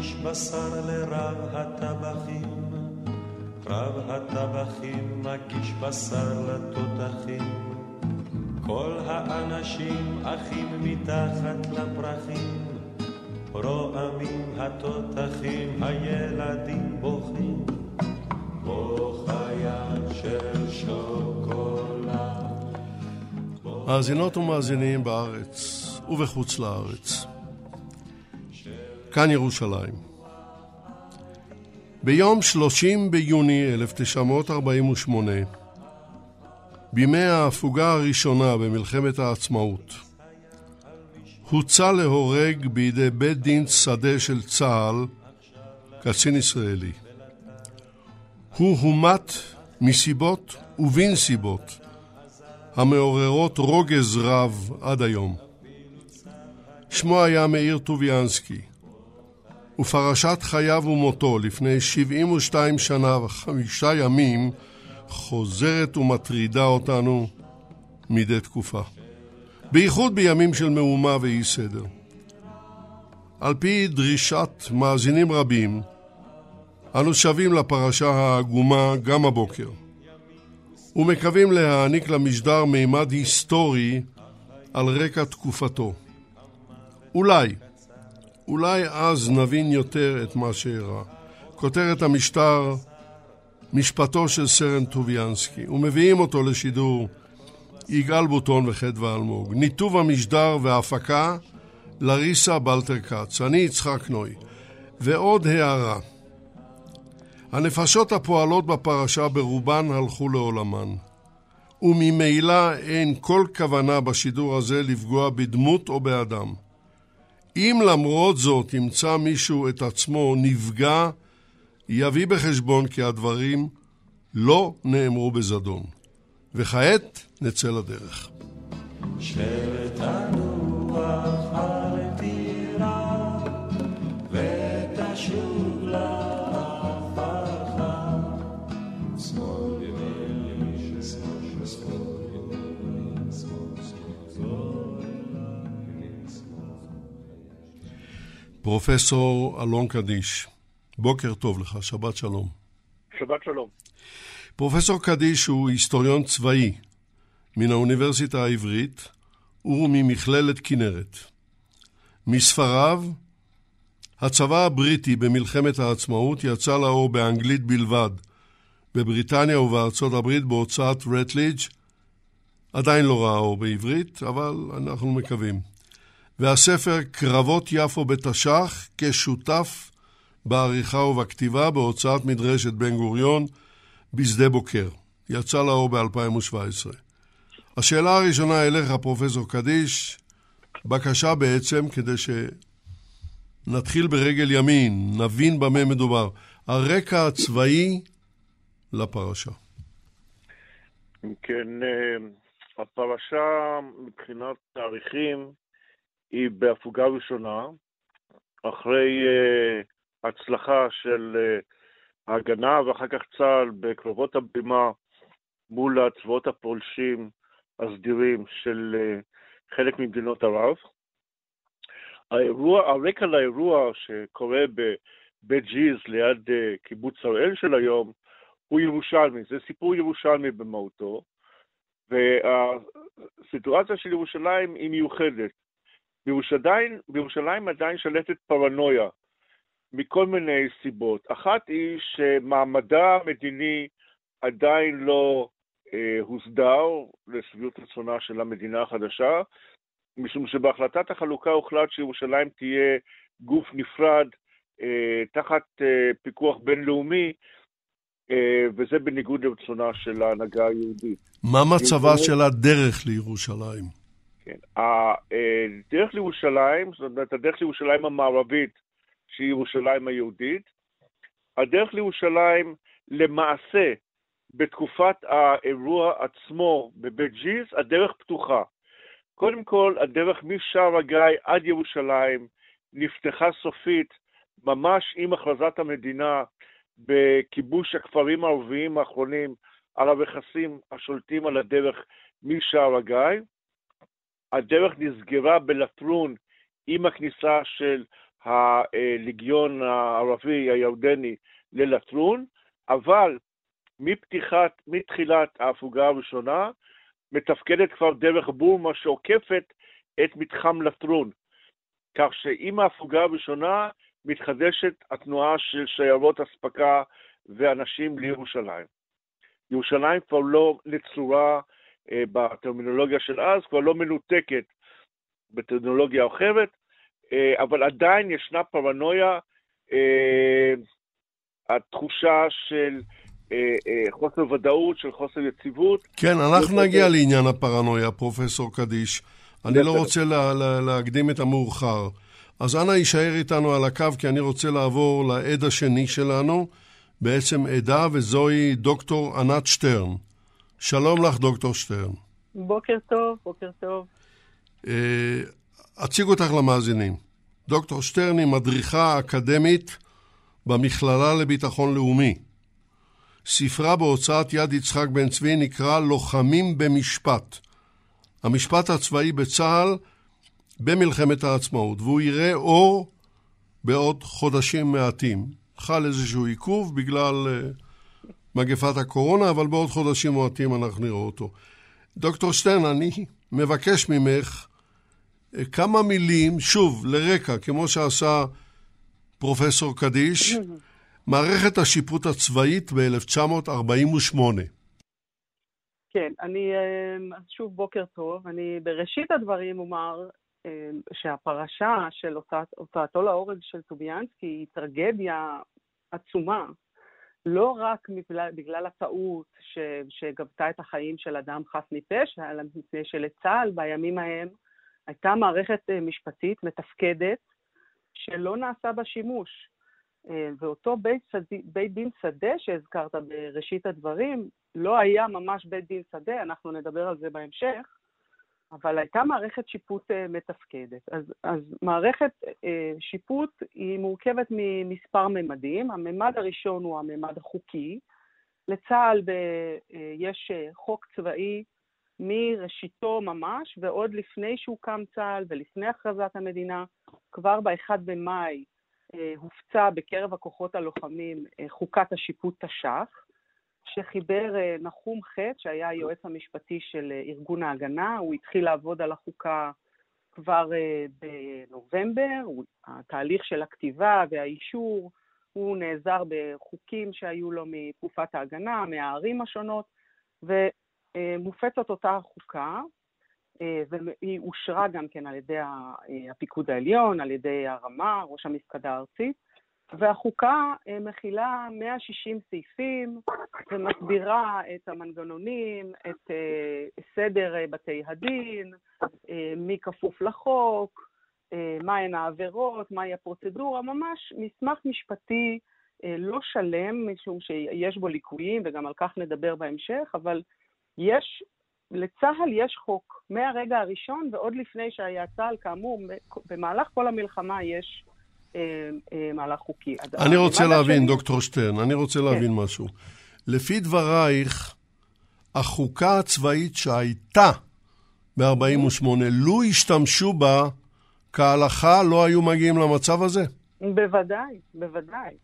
מגיש בשר לרב הטבחים, רב הטבחים מגיש בשר לתותחים. כל האנשים אחים מתחת לפרחים, רועמים התותחים, הילדים בוכים, בוא חייל של שוקולד. מאזינות ומאזינים בארץ ובחוץ לארץ. כאן ירושלים. ביום 30 ביוני 1948, בימי ההפוגה הראשונה במלחמת העצמאות, הוצא להורג בידי בית דין שדה של צה"ל קצין ישראלי. הוא הומת מסיבות ובנסיבות המעוררות רוגז רב עד היום. שמו היה מאיר טוביאנסקי, ופרשת חייו ומותו לפני 72 שנה וחמישה ימים חוזרת ומטרידה אותנו מדי תקופה. בייחוד בימים של מהומה ואי סדר. על פי דרישת מאזינים רבים, אנו שבים לפרשה העגומה גם הבוקר, ומקווים להעניק למשדר מימד היסטורי על רקע תקופתו. אולי, אולי אז נבין יותר את מה שאירע. כותרת המשטר, משפטו של סרן טוביאנסקי, ומביאים אותו לשידור יגאל בוטון וחדווה אלמוג. ניתוב המשדר וההפקה, לריסה בלטר כץ. אני יצחק נוי. ועוד הערה. הנפשות הפועלות בפרשה ברובן הלכו לעולמן, וממילא אין כל כוונה בשידור הזה לפגוע בדמות או באדם. אם למרות זאת ימצא מישהו את עצמו נפגע, יביא בחשבון כי הדברים לא נאמרו בזדון. וכעת נצא לדרך. שבט פרופסור אלון קדיש, בוקר טוב לך, שבת שלום. שבת שלום. פרופסור קדיש הוא היסטוריון צבאי מן האוניברסיטה העברית וממכללת כנרת. מספריו, הצבא הבריטי במלחמת העצמאות יצא לאור באנגלית בלבד, בבריטניה ובארצות הברית בהוצאת רטליג', עדיין לא ראה אור בעברית, אבל אנחנו מקווים. והספר קרבות יפו בתש"ח כשותף בעריכה ובכתיבה בהוצאת מדרשת בן גוריון בשדה בוקר. יצא לאור ב-2017. השאלה הראשונה אליך, פרופסור קדיש, בקשה בעצם כדי שנתחיל ברגל ימין, נבין במה מדובר. הרקע הצבאי לפרשה. כן, אה, הפרשה מבחינת תאריכים היא בהפוגה ראשונה, אחרי uh, הצלחה של uh, ההגנה ואחר כך צה"ל בקרבות הבלימה מול הצבאות הפולשים הסדירים של uh, חלק ממדינות ערב. האירוע, הרקע לאירוע שקורה בבית ג'יז ליד uh, קיבוץ הראל של היום הוא ירושלמי, זה סיפור ירושלמי במהותו, והסיטואציה של ירושלים היא מיוחדת. בירושלים, בירושלים עדיין שלטת פרנויה מכל מיני סיבות. אחת היא שמעמדה המדיני עדיין לא אה, הוסדר לשביעות רצונה של המדינה החדשה, משום שבהחלטת החלוקה הוחלט שירושלים תהיה גוף נפרד אה, תחת אה, פיקוח בינלאומי, אה, וזה בניגוד לרצונה של ההנהגה היהודית. מה מצבה של הדרך לירושלים? כן. הדרך לירושלים, זאת אומרת, הדרך לירושלים המערבית, שהיא ירושלים היהודית, הדרך לירושלים למעשה, בתקופת האירוע עצמו בבית ג'יז, הדרך פתוחה. קודם כל, הדרך משער הגיא עד ירושלים נפתחה סופית, ממש עם הכרזת המדינה, בכיבוש הכפרים הערביים האחרונים על הרכסים השולטים על הדרך משער הגיא. הדרך נסגרה בלטרון עם הכניסה של הליגיון הערבי הירדני ללטרון, אבל מפתיחת, מתחילת ההפוגה הראשונה, מתפקדת כבר דרך בורמה שעוקפת את מתחם לטרון. כך שעם ההפוגה הראשונה מתחדשת התנועה של שיירות אספקה ואנשים לירושלים. ירושלים כבר לא נצורה בטרמינולוגיה של אז, כבר לא מנותקת בטרמינולוגיה אחרת, אה, אבל עדיין ישנה פרנויה, אה, התחושה של חוסר ודאות, של חוסר יציבות. כן, אנחנו נגיע לעניין הפרנויה, פרופסור קדיש. אני לא רוצה לה, לה, להקדים את המאוחר. אז אנא יישאר איתנו על הקו, כי אני רוצה לעבור לעד השני שלנו, בעצם עדה, וזוהי דוקטור ענת שטרן. שלום לך, דוקטור שטרן. בוקר טוב, בוקר טוב. אה, אציג אותך למאזינים. דוקטור שטרן היא מדריכה אקדמית במכללה לביטחון לאומי. ספרה בהוצאת יד יצחק בן צבי נקרא לוחמים במשפט. המשפט הצבאי בצה"ל במלחמת העצמאות, והוא יראה אור בעוד חודשים מעטים. חל איזשהו עיכוב בגלל uh, מגפת הקורונה, אבל בעוד חודשים מועטים אנחנו נראה אותו. דוקטור שטרן, אני מבקש ממך uh, כמה מילים, שוב, לרקע, כמו שעשה פרופסור קדיש, מערכת השיפוט הצבאית ב-1948. כן, אני, אה, שוב בוקר טוב. אני בראשית הדברים אומר אמ, שהפרשה של הוצאת, הוצאתו להורג של טוביאנסקי היא טרגדיה עצומה, לא רק בגלל, בגלל הטעות ש, שגבתה את החיים של אדם חף מפשע, אלא מפני שלצה"ל בימים ההם הייתה מערכת אה, משפטית מתפקדת שלא נעשה בה שימוש. אה, ואותו בית, שד... בית דין שדה שהזכרת בראשית הדברים, לא היה ממש בית דין שדה, אנחנו נדבר על זה בהמשך, אבל הייתה מערכת שיפוט uh, מתפקדת. אז, אז מערכת uh, שיפוט היא מורכבת ממספר ממדים. הממד הראשון הוא הממד החוקי. לצה"ל ב, uh, יש חוק צבאי מראשיתו ממש, ועוד לפני שהוקם צה"ל ולפני הכרזת המדינה, כבר ב-1 במאי הופצה בקרב הכוחות הלוחמים חוקת השיפוט תש"ח. שחיבר אה, נחום חטא, שהיה היועץ המשפטי של אה, ארגון ההגנה, הוא התחיל לעבוד על החוקה כבר אה, בנובמבר, התהליך של הכתיבה והאישור, הוא נעזר בחוקים שהיו לו מתקופת ההגנה, מהערים השונות, ומופצת אותה חוקה, והיא אושרה גם כן על ידי הפיקוד העליון, על ידי הרמה, ראש המפקדה הארצית, והחוקה אה, מכילה 160 סעיפים ומסבירה את המנגנונים, את אה, סדר אה, בתי הדין, מי כפוף לחוק, מהן העבירות, מהי הפרוצדורה, ממש מסמך משפטי לא שלם, משום שיש בו ליקויים, וגם על כך נדבר בהמשך, אבל יש, לצה"ל יש חוק מהרגע הראשון, ועוד לפני שהיה צה"ל, כאמור, במהלך כל המלחמה יש מהלך חוקי. אני רוצה להבין. דוקטור שטרן, אני רוצה כן. להבין משהו. לפי דברייך, החוקה הצבאית שהייתה ב-48, לו השתמשו בה כהלכה, לא היו מגיעים למצב הזה? בוודאי, בוודאי.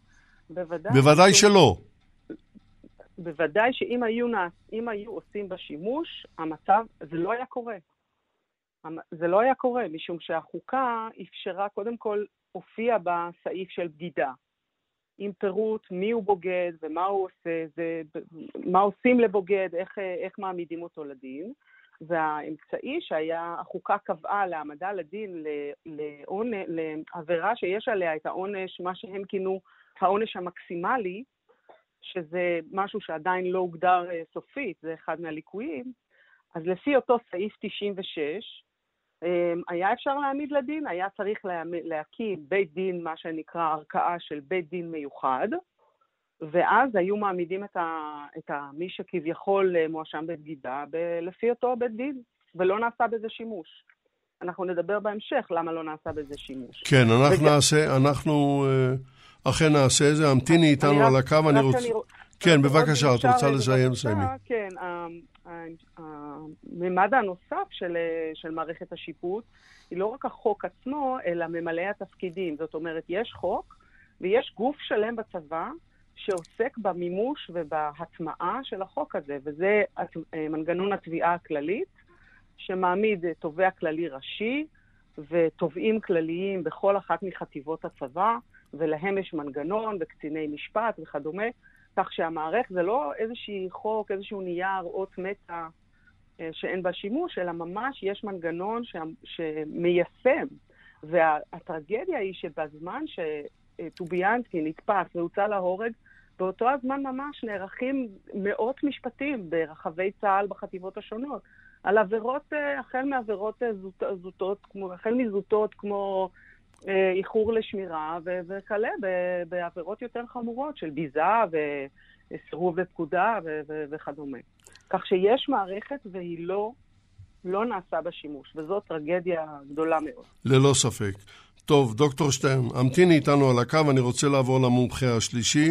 בוודאי. בוודאי שלא. בוודאי שאם היו, היו עושים בה שימוש, המצב, זה לא היה קורה. זה לא היה קורה, משום שהחוקה אפשרה קודם כל הופיע בה סעיף של בגידה, עם פירוט מי הוא בוגד ומה הוא עושה, זה, מה עושים לבוגד, איך, איך מעמידים אותו לדין. והאמצעי שהיה, החוקה קבעה להעמדה לדין לעונ, לעבירה שיש עליה את העונש, מה שהם כינו העונש המקסימלי, שזה משהו שעדיין לא הוגדר אה, סופית, זה אחד מהליקויים, אז לפי אותו סעיף 96, אמ, היה אפשר להעמיד לדין, היה צריך להקים בית דין, מה שנקרא ערכאה של בית דין מיוחד, ואז היו מעמידים את, ה, את ה, מי שכביכול אה, מואשם בבגידה ב, לפי אותו בית דין, ולא נעשה בזה שימוש. אנחנו נדבר בהמשך למה לא נעשה בזה שימוש. כן, אנחנו וגם... נעשה, אנחנו אה, אכן נעשה את זה. המתיני איתנו על הקו, אני רוצה... כן, בבקשה, את רוצה לסיים, סיימי. כן, הממד הנוסף של, של מערכת השיפוט היא לא רק החוק עצמו, אלא ממלאי התפקידים. זאת אומרת, יש חוק ויש גוף שלם בצבא שעוסק במימוש ובהטמעה של החוק הזה, וזה מנגנון התביעה הכללית, שמעמיד תובע כללי ראשי ותובעים כלליים בכל אחת מחטיבות הצבא, ולהם יש מנגנון וקציני משפט וכדומה. כך שהמערכת זה לא איזשהי חוק, איזשהו נייר, אות מתה אה, שאין בה שימוש, אלא ממש יש מנגנון ש... שמיישם. והטרגדיה היא שבזמן שטוביאנסקי נתפס והוצא להורג, באותו הזמן ממש נערכים מאות משפטים ברחבי צה"ל בחטיבות השונות, על עבירות, אה, החל מעבירות אה, זוטות, כמו, החל מזוטות כמו איחור לשמירה וכלה בעבירות יותר חמורות של ביזה וסירוב בפקודה וכדומה. כך שיש מערכת והיא לא, לא נעשה בה שימוש, וזאת טרגדיה גדולה מאוד. ללא ספק. טוב, דוקטור שטרן, המתיני איתנו על הקו, אני רוצה לעבור למומחה השלישי,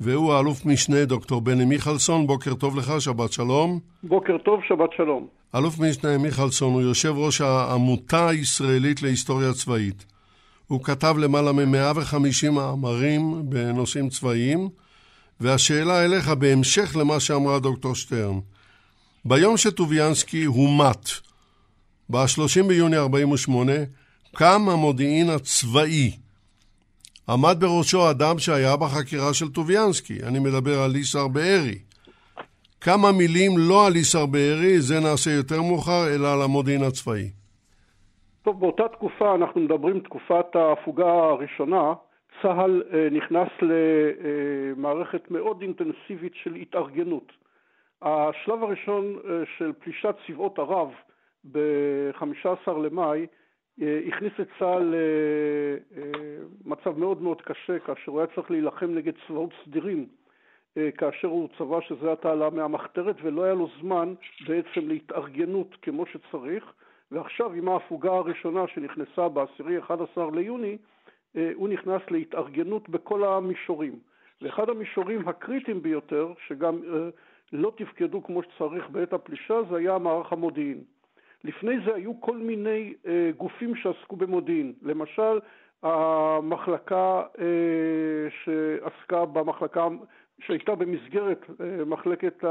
והוא האלוף משנה דוקטור בני מיכלסון. בוקר טוב לך, שבת שלום. בוקר טוב, שבת שלום. אלוף משנה מיכלסון הוא יושב ראש העמותה הישראלית להיסטוריה צבאית. הוא כתב למעלה מ-150 מאמרים בנושאים צבאיים, והשאלה אליך בהמשך למה שאמרה דוקטור שטרן. ביום שטוביאנסקי הומת, ב-30 ביוני 48, קם המודיעין הצבאי. עמד בראשו אדם שהיה בחקירה של טוביאנסקי, אני מדבר על ליסר בארי. כמה מילים לא על ליסר בארי, זה נעשה יותר מאוחר, אלא על המודיעין הצבאי. טוב, באותה תקופה, אנחנו מדברים תקופת ההפוגה הראשונה, צה"ל אה, נכנס למערכת מאוד אינטנסיבית של התארגנות. השלב הראשון אה, של פלישת צבאות ערב ב-15 למאי אה, הכניס את צה"ל למצב מאוד מאוד קשה, כאשר הוא היה צריך להילחם נגד צבאות סדירים, כאשר הוא צבא שזה עתה עלה מהמחתרת ולא היה לו זמן בעצם להתארגנות כמו שצריך. ועכשיו עם ההפוגה הראשונה שנכנסה ב-10-11 ליוני, אה, הוא נכנס להתארגנות בכל המישורים. ואחד המישורים הקריטיים ביותר, שגם אה, לא תפקדו כמו שצריך בעת הפלישה, זה היה מערך המודיעין. לפני זה היו כל מיני אה, גופים שעסקו במודיעין. למשל, המחלקה שעסקה במחלקה, שהייתה במסגרת מחלקת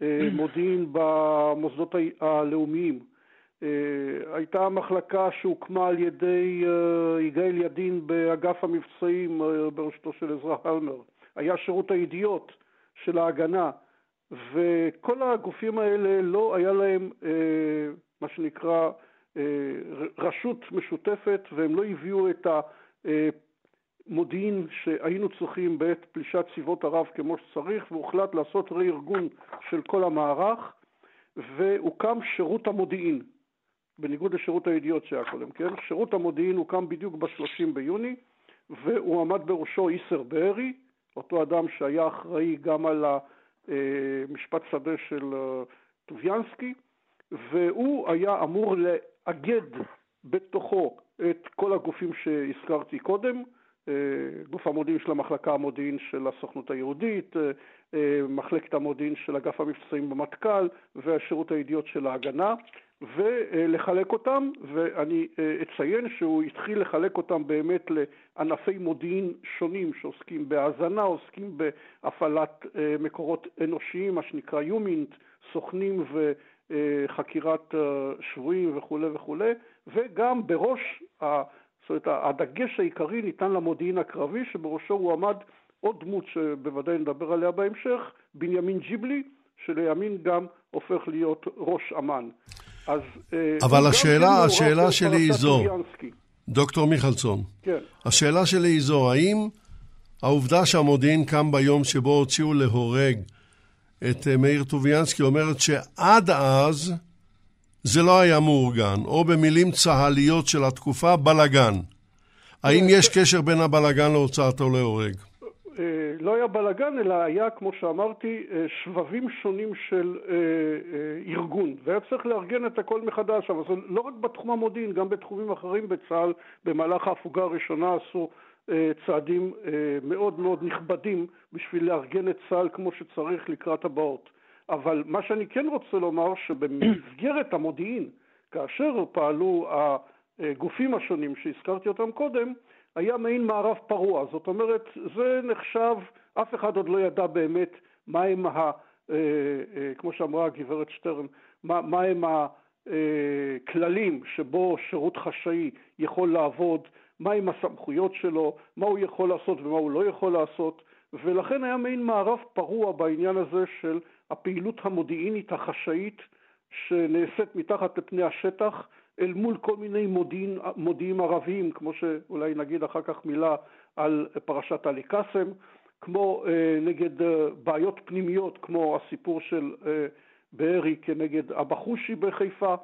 המודיעין במוסדות הלאומיים. אה, הייתה מחלקה שהוקמה על ידי אה, יגאל ידין באגף המבצעים אה, בראשותו של עזרא הלמר. היה שירות הידיעות של ההגנה, וכל הגופים האלה לא היה להם מה שנקרא רשות משותפת, והם לא הביאו את המודיעין שהיינו צריכים בעת פלישת צבאות ערב כמו שצריך, והוחלט לעשות רה-ארגון של כל המערך, והוקם שירות המודיעין. בניגוד לשירות הידיעות שהיה קודם, כן? שירות המודיעין הוקם בדיוק ב-30 ביוני, והוא עמד בראשו איסר בארי, אותו אדם שהיה אחראי גם על המשפט שדה של אה, טוביאנסקי, והוא היה אמור לאגד בתוכו את כל הגופים שהזכרתי קודם, אה, גוף המודיעין של המחלקה המודיעין של הסוכנות היהודית, אה, מחלקת המודיעין של אגף המבצעים במטכ"ל והשירות הידיעות של ההגנה, ולחלק אותם, ואני אה, אציין שהוא התחיל לחלק אותם באמת לענפי מודיעין שונים שעוסקים בהאזנה, עוסקים בהפעלת אה, מקורות אנושיים, מה שנקרא יומינט, סוכנים וחקירת אה, שבויים וכולי וכולי, וגם בראש, זאת אומרת, הדגש העיקרי ניתן למודיעין הקרבי, שבראשו הוא עמד עוד דמות שבוודאי נדבר עליה בהמשך, בנימין ג'יבלי, שלימין גם הופך להיות ראש אמ"ן. אז... אה, אבל השאלה, השאלה שלי היא זו, דוקטור מיכלסון, כן. השאלה שלי היא זו, האם העובדה שהמודיעין קם ביום שבו הוציאו להורג את אה, מאיר טוביאנסקי אומרת שעד אז זה לא היה מאורגן, או במילים צה"ליות של התקופה, בלגן. האם יש קשר בין הבלגן להוצאתו להורג? אה, לא היה בלאגן, אלא היה, כמו שאמרתי, אה, שבבים שונים של אה, ארגון, והיה צריך לארגן את הכל מחדש, אבל זה לא רק בתחום המודיעין, גם בתחומים אחרים בצה"ל, במהלך ההפוגה הראשונה עשו צעדים מאוד מאוד נכבדים בשביל לארגן את צה"ל כמו שצריך לקראת הבאות. אבל מה שאני כן רוצה לומר, שבמסגרת המודיעין, כאשר פעלו הגופים השונים שהזכרתי אותם קודם, היה מעין מערב פרוע. זאת אומרת, זה נחשב, אף אחד עוד לא ידע באמת מהם, ה, אה, אה, כמו שאמרה הגברת שטרן, מה, מהם הכללים שבו שירות חשאי יכול לעבוד, מהם הסמכויות שלו, מה הוא יכול לעשות ומה הוא לא יכול לעשות, ולכן היה מעין מערב פרוע בעניין הזה של הפעילות המודיעינית החשאית שנעשית מתחת לפני השטח אל מול כל מיני מודיעין, מודיעים ערביים, כמו שאולי נגיד אחר כך מילה על פרשת עלי קאסם, כמו אה, נגד אה, בעיות פנימיות, כמו הסיפור של אה, בארי כנגד אבא חושי בחיפה,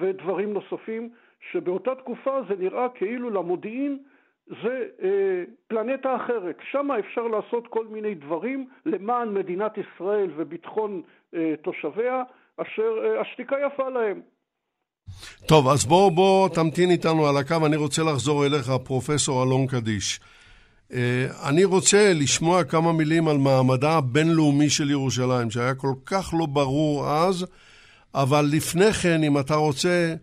ודברים נוספים, שבאותה תקופה זה נראה כאילו למודיעין זה אה, פלנטה אחרת. שם אפשר לעשות כל מיני דברים למען מדינת ישראל וביטחון אה, תושביה, אשר אה, השתיקה יפה להם. טוב, אז בוא, בוא תמתין איתנו על הקו, אני רוצה לחזור אליך, פרופסור אלון קדיש. אה, אני רוצה לשמוע כמה מילים על מעמדה הבינלאומי של ירושלים, שהיה כל כך לא ברור אז, אבל לפני כן, אם אתה רוצה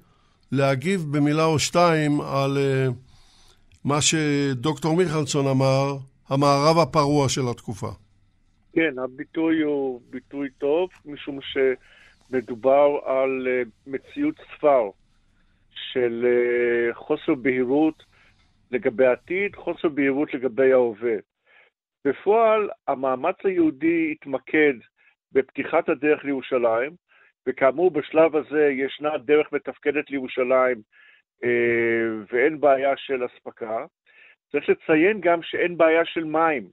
להגיב במילה או שתיים על uh, מה שדוקטור מיכלסון אמר, המערב הפרוע של התקופה. כן, הביטוי הוא ביטוי טוב, משום ש... מדובר על אה, מציאות ספר של אה, חוסר בהירות לגבי העתיד, חוסר בהירות לגבי ההווה. בפועל, המאמץ היהודי התמקד בפתיחת הדרך לירושלים, וכאמור, בשלב הזה ישנה דרך מתפקדת לירושלים אה, ואין בעיה של אספקה. צריך לציין גם שאין בעיה של מים,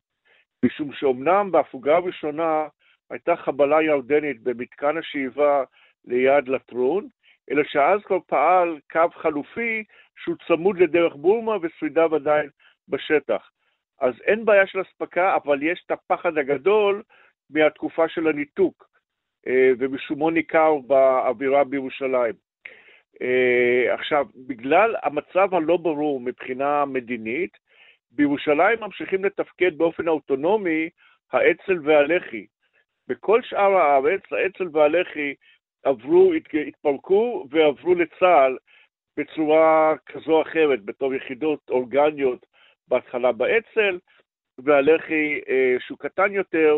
משום שאומנם בהפוגה הראשונה הייתה חבלה ירדנית במתקן השאיבה ליד לטרון, אלא שאז כבר פעל קו חלופי שהוא צמוד לדרך בורמה ושרידיו עדיין בשטח. אז אין בעיה של אספקה, אבל יש את הפחד הגדול מהתקופה של הניתוק, אה, ומשומו ניכר באווירה בירושלים. אה, עכשיו, בגלל המצב הלא ברור מבחינה מדינית, בירושלים ממשיכים לתפקד באופן אוטונומי האצ"ל והלח"י. בכל שאר הארץ האצ"ל והלח"י עברו, התפרקו ועברו לצה"ל בצורה כזו או אחרת, בתור יחידות אורגניות בהתחלה באצ"ל, והלח"י אה, שהוא קטן יותר,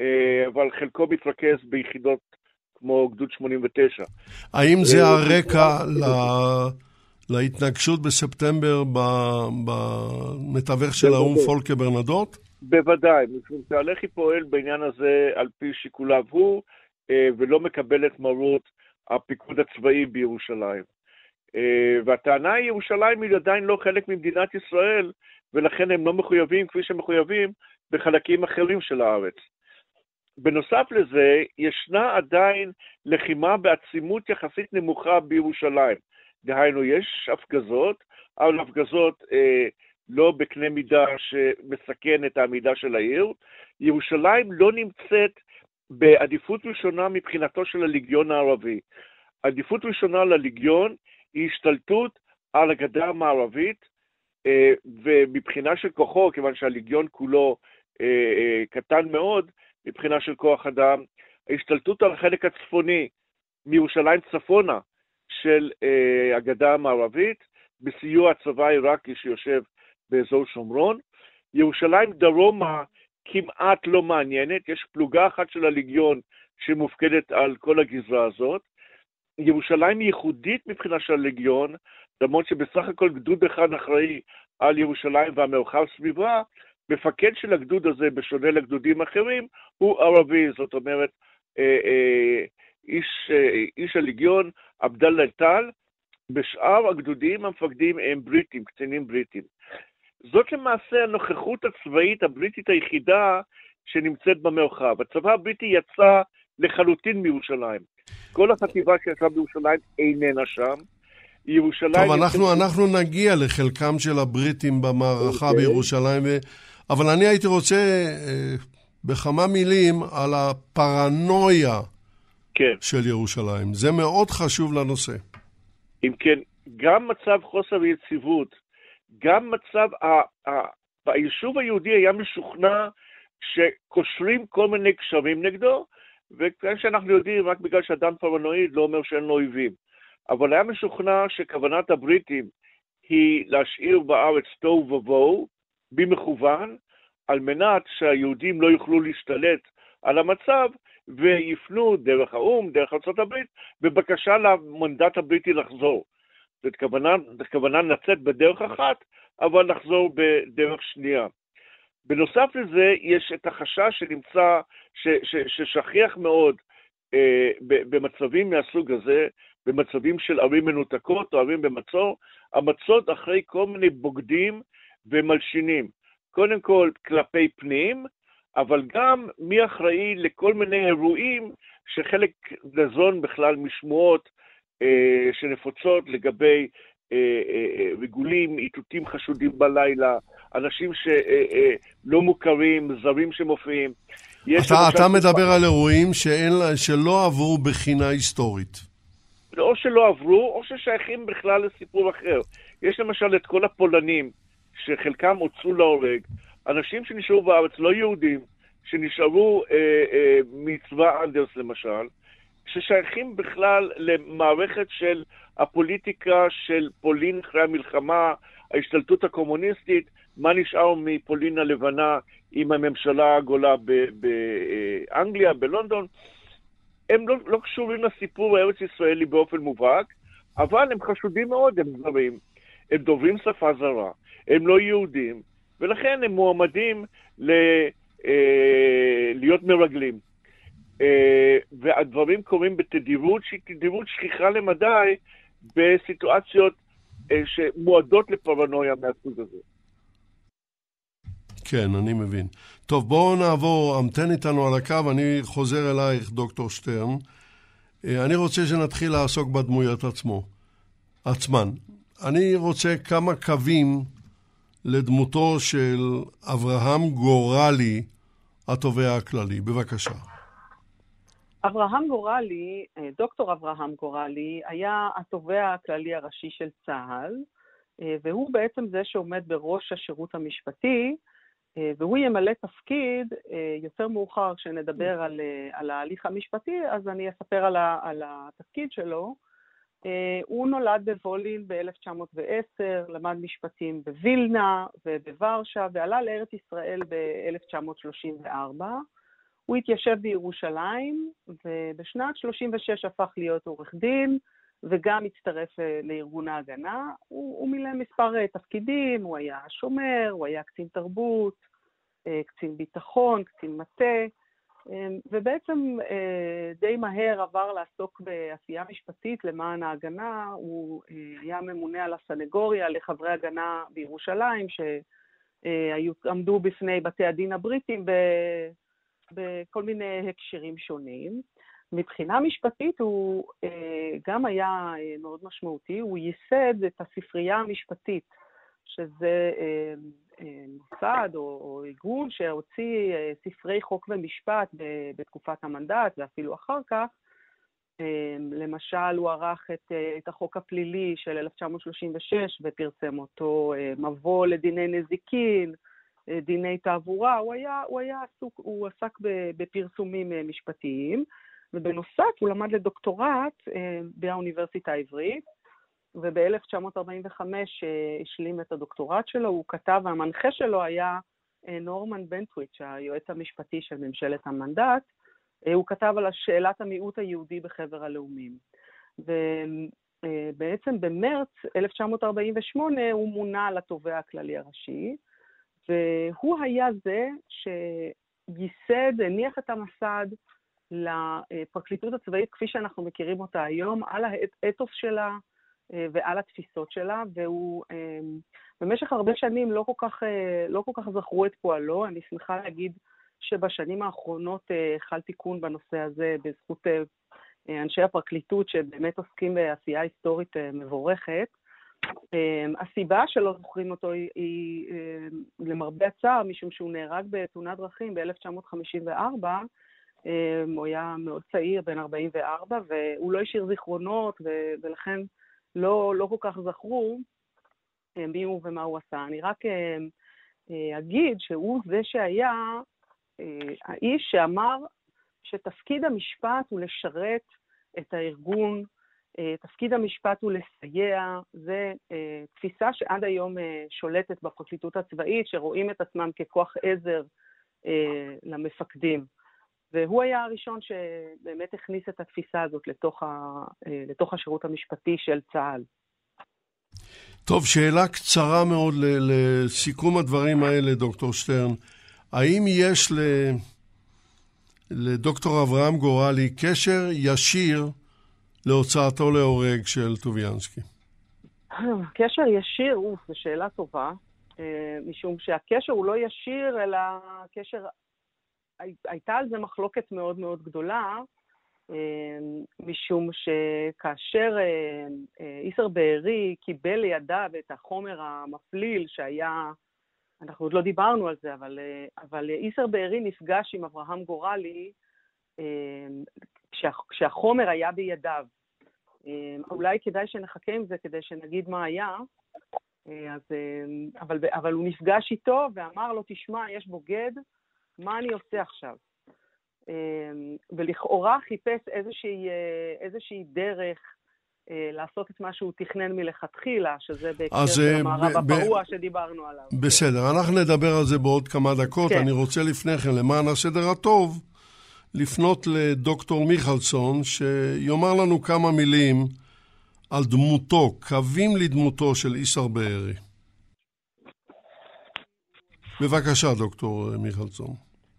אה, אבל חלקו מתרכז ביחידות כמו גדוד 89. האם זה אה, הרקע ל... להתנגשות בספטמבר במתווך של האו"ם פולקה ברנדוט? בוודאי, משום שהלח"י פועל בעניין הזה על פי שיקוליו הוא, אה, ולא מקבל את מרות הפיקוד הצבאי בירושלים. אה, והטענה היא, ירושלים היא עדיין לא חלק ממדינת ישראל, ולכן הם לא מחויבים כפי שהם מחויבים בחלקים אחרים של הארץ. בנוסף לזה, ישנה עדיין לחימה בעצימות יחסית נמוכה בירושלים. דהיינו, יש הפגזות, אבל הפגזות אה, לא בקנה מידה שמסכן את העמידה של העיר. ירושלים לא נמצאת בעדיפות ראשונה מבחינתו של הליגיון הערבי. עדיפות ראשונה לליגיון היא השתלטות על הגדה המערבית, אה, ומבחינה של כוחו, כיוון שהליגיון כולו אה, אה, קטן מאוד, מבחינה של כוח אדם, ההשתלטות על החלק הצפוני מירושלים צפונה של הגדה המערבית, בסיוע הצבא העיראקי שיושב באזור שומרון. ירושלים דרומה כמעט לא מעניינת, יש פלוגה אחת של הליגיון שמופקדת על כל הגזרה הזאת. ירושלים ייחודית מבחינה של הליגיון, למרות שבסך הכל גדוד אחד אחראי על ירושלים והמרחב סביבה, מפקד של הגדוד הזה, בשונה לגדודים אחרים, הוא ערבי, זאת אומרת, אה, אה, איש, אה, איש הליגיון, עבדאללה טל, בשאר הגדודים המפקדים הם בריטים, קצינים בריטים. זאת למעשה הנוכחות הצבאית הבריטית היחידה שנמצאת במרחב. הצבא הבריטי יצא לחלוטין מירושלים. כל החטיבה שישבה בירושלים איננה שם. ירושלים... טוב, אנחנו, אנחנו נגיע לחלקם של הבריטים במערכה okay. אוקיי. בירושלים, ו... אבל אני הייתי רוצה אה, בכמה מילים על הפרנויה כן. של ירושלים. זה מאוד חשוב לנושא. אם כן, גם מצב חוסר יציבות, גם מצב, ה- ה- היישוב היהודי היה משוכנע שקושרים כל מיני קשרים נגדו, וכאן שאנחנו יודעים, רק בגלל שאדם פרנואיד לא אומר שאין לו אויבים. אבל היה משוכנע שכוונת הבריטים היא להשאיר בארץ תוהו ובוהו, במכוון, על מנת שהיהודים לא יוכלו להשתלט על המצב ויפנו דרך האו"ם, דרך ארה"ב, בבקשה למנדט הבריטי לחזור. זאת כוונה, כוונה לצאת בדרך אחת, אבל לחזור בדרך שנייה. בנוסף לזה, יש את החשש שנמצא, ש, ש, ששכיח מאוד אה, במצבים מהסוג הזה, במצבים של ערים מנותקות או ערים במצור, המצות אחרי כל מיני בוגדים ומלשינים. קודם כל כלפי פנים, אבל גם מי אחראי לכל מיני אירועים שחלק נזון בכלל משמועות שנפוצות לגבי אה, אה, ריגולים, איתותים חשודים בלילה, אנשים שלא אה, מוכרים, זרים שמופיעים. אתה, אתה מדבר על אירועים שאין, שלא עברו בחינה היסטורית. או שלא עברו, או ששייכים בכלל לסיפור אחר. יש למשל את כל הפולנים, שחלקם הוצאו להורג, אנשים שנשארו בארץ, לא יהודים, שנשארו אה, אה, מצבא אנדרס למשל, ששייכים בכלל למערכת של הפוליטיקה של פולין אחרי המלחמה, ההשתלטות הקומוניסטית, מה נשאר מפולין הלבנה עם הממשלה הגולה באנגליה, בלונדון. הם לא, לא קשורים לסיפור הארץ-ישראלי באופן מובהק, אבל הם חשודים מאוד, הם זרים, הם דוברים שפה זרה, הם לא יהודים, ולכן הם מועמדים ל, אה, להיות מרגלים. אה, והדברים קורים בתדירות שהיא תדירות שכיחה למדי בסיטואציות אה, שמועדות לפרנויה מהסוג הזה. כן, אני מבין. טוב, בואו נעבור, המתן איתנו על הקו, אני חוזר אלייך, דוקטור שטרן. אה, אני רוצה שנתחיל לעסוק בדמויות עצמו, עצמן. אני רוצה כמה קווים לדמותו של אברהם גורלי, התובע הכללי. בבקשה. אברהם גורלי, אה, דוקטור אברהם גורלי, היה התובע הכללי הראשי של צה"ל, אה, והוא בעצם זה שעומד בראש השירות המשפטי, אה, והוא ימלא תפקיד יותר מאוחר כשנדבר על, על ההליך המשפטי, אז אני אספר על, ה, על התפקיד שלו. הוא נולד בוולין ב-1910, למד משפטים בווילנה ובוורשה, ועלה לארץ ישראל ב-1934. הוא התיישב בירושלים, ובשנת 36 הפך להיות עורך דין, וגם הצטרף אה, לארגון ההגנה. הוא, הוא מילא מספר אה, תפקידים, הוא היה שומר, הוא היה קצין תרבות, אה, קצין ביטחון, קצין מטה, ובעצם די מהר עבר לעסוק בעשייה משפטית למען ההגנה. הוא היה ממונה על הסנגוריה לחברי הגנה בירושלים, שעמדו בפני בתי הדין הבריטים בכל מיני הקשרים שונים. מבחינה משפטית הוא אה, גם היה אה, מאוד משמעותי, הוא ייסד את הספרייה המשפטית, שזה אה, מוסד או, או ארגון שהוציא ספרי חוק ומשפט בתקופת המנדט ואפילו אחר כך. למשל, הוא ערך את, את החוק הפלילי של 1936 ופרסם אותו, מבוא לדיני נזיקין, דיני תעבורה, הוא היה, הוא היה עסוק, הוא עסק בפרסומים אה, משפטיים, ובנוסף הוא למד לדוקטורט אה, באוניברסיטה העברית, וב-1945 השלים את הדוקטורט שלו, הוא כתב, והמנחה שלו היה נורמן בנטוויץ', היועץ המשפטי של ממשלת המנדט, הוא כתב על שאלת המיעוט היהודי בחבר הלאומים. ובעצם במרץ 1948 הוא מונה לתובע הכללי הראשי, והוא היה זה שייסד, הניח את המסד לפרקליטות הצבאית כפי שאנחנו מכירים אותה היום, על האתוס שלה אה, ועל התפיסות שלה, והוא אה, במשך הרבה שנים לא כל כך, אה, לא כל כך זכרו את פועלו. אני שמחה להגיד שבשנים האחרונות חל תיקון בנושא הזה בזכות אנשי הפרקליטות שבאמת עוסקים בעשייה היסטורית מבורכת. אה, הסיבה שלא זוכרים אותו היא, היא אה, למרבה הצער, משום שהוא נהרג בתאונת דרכים ב-1954, אה, הוא היה מאוד צעיר, בן 44, והוא לא השאיר זיכרונות, ולכן לא, לא כל כך זכרו מי הוא ומה הוא עשה. אני רק אה, אגיד שהוא זה שהיה אה, האיש שאמר שתפקיד המשפט הוא לשרת את הארגון, תפקיד המשפט הוא לסייע, זו אה, תפיסה שעד היום אה, שולטת בפרקליטות הצבאית, שרואים את עצמם ככוח עזר אה, למפקדים. והוא היה הראשון שבאמת הכניס את התפיסה הזאת לתוך, ה, אה, לתוך השירות המשפטי של צה"ל. טוב, שאלה קצרה מאוד לסיכום הדברים האלה, דוקטור שטרן. האם יש. לדוקטור אברהם גורלי קשר ישיר להוצאתו להורג של טוביאנסקי? קשר ישיר, אוף, זו שאלה טובה, אה, משום שהקשר הוא לא ישיר, אלא קשר... הי- הייתה על זה מחלוקת מאוד מאוד גדולה, אה, משום שכאשר אה, איסר בארי קיבל לידיו את החומר המפליל שהיה, אנחנו עוד לא דיברנו על זה, אבל, אבל איסר בארי נפגש עם אברהם גורלי כשהחומר היה בידיו. אה, אולי כדאי שנחכה עם זה כדי שנגיד מה היה. אה, אז, אה, אבל, אבל הוא נפגש איתו ואמר לו, תשמע, יש בוגד, מה אני עושה עכשיו? ולכאורה חיפש איזושהי, אה, איזושהי דרך אה, לעשות את מה שהוא תכנן מלכתחילה, שזה בהקשר אז, של המערב הפרוע שדיברנו עליו. בסדר, אנחנו נדבר על זה בעוד כמה דקות. כן. אני רוצה לפני כן, למען הסדר הטוב, לפנות לדוקטור מיכלסון, שיאמר לנו כמה מילים על דמותו, קווים לדמותו של איסר בארי. בבקשה, דוקטור מיכלסון.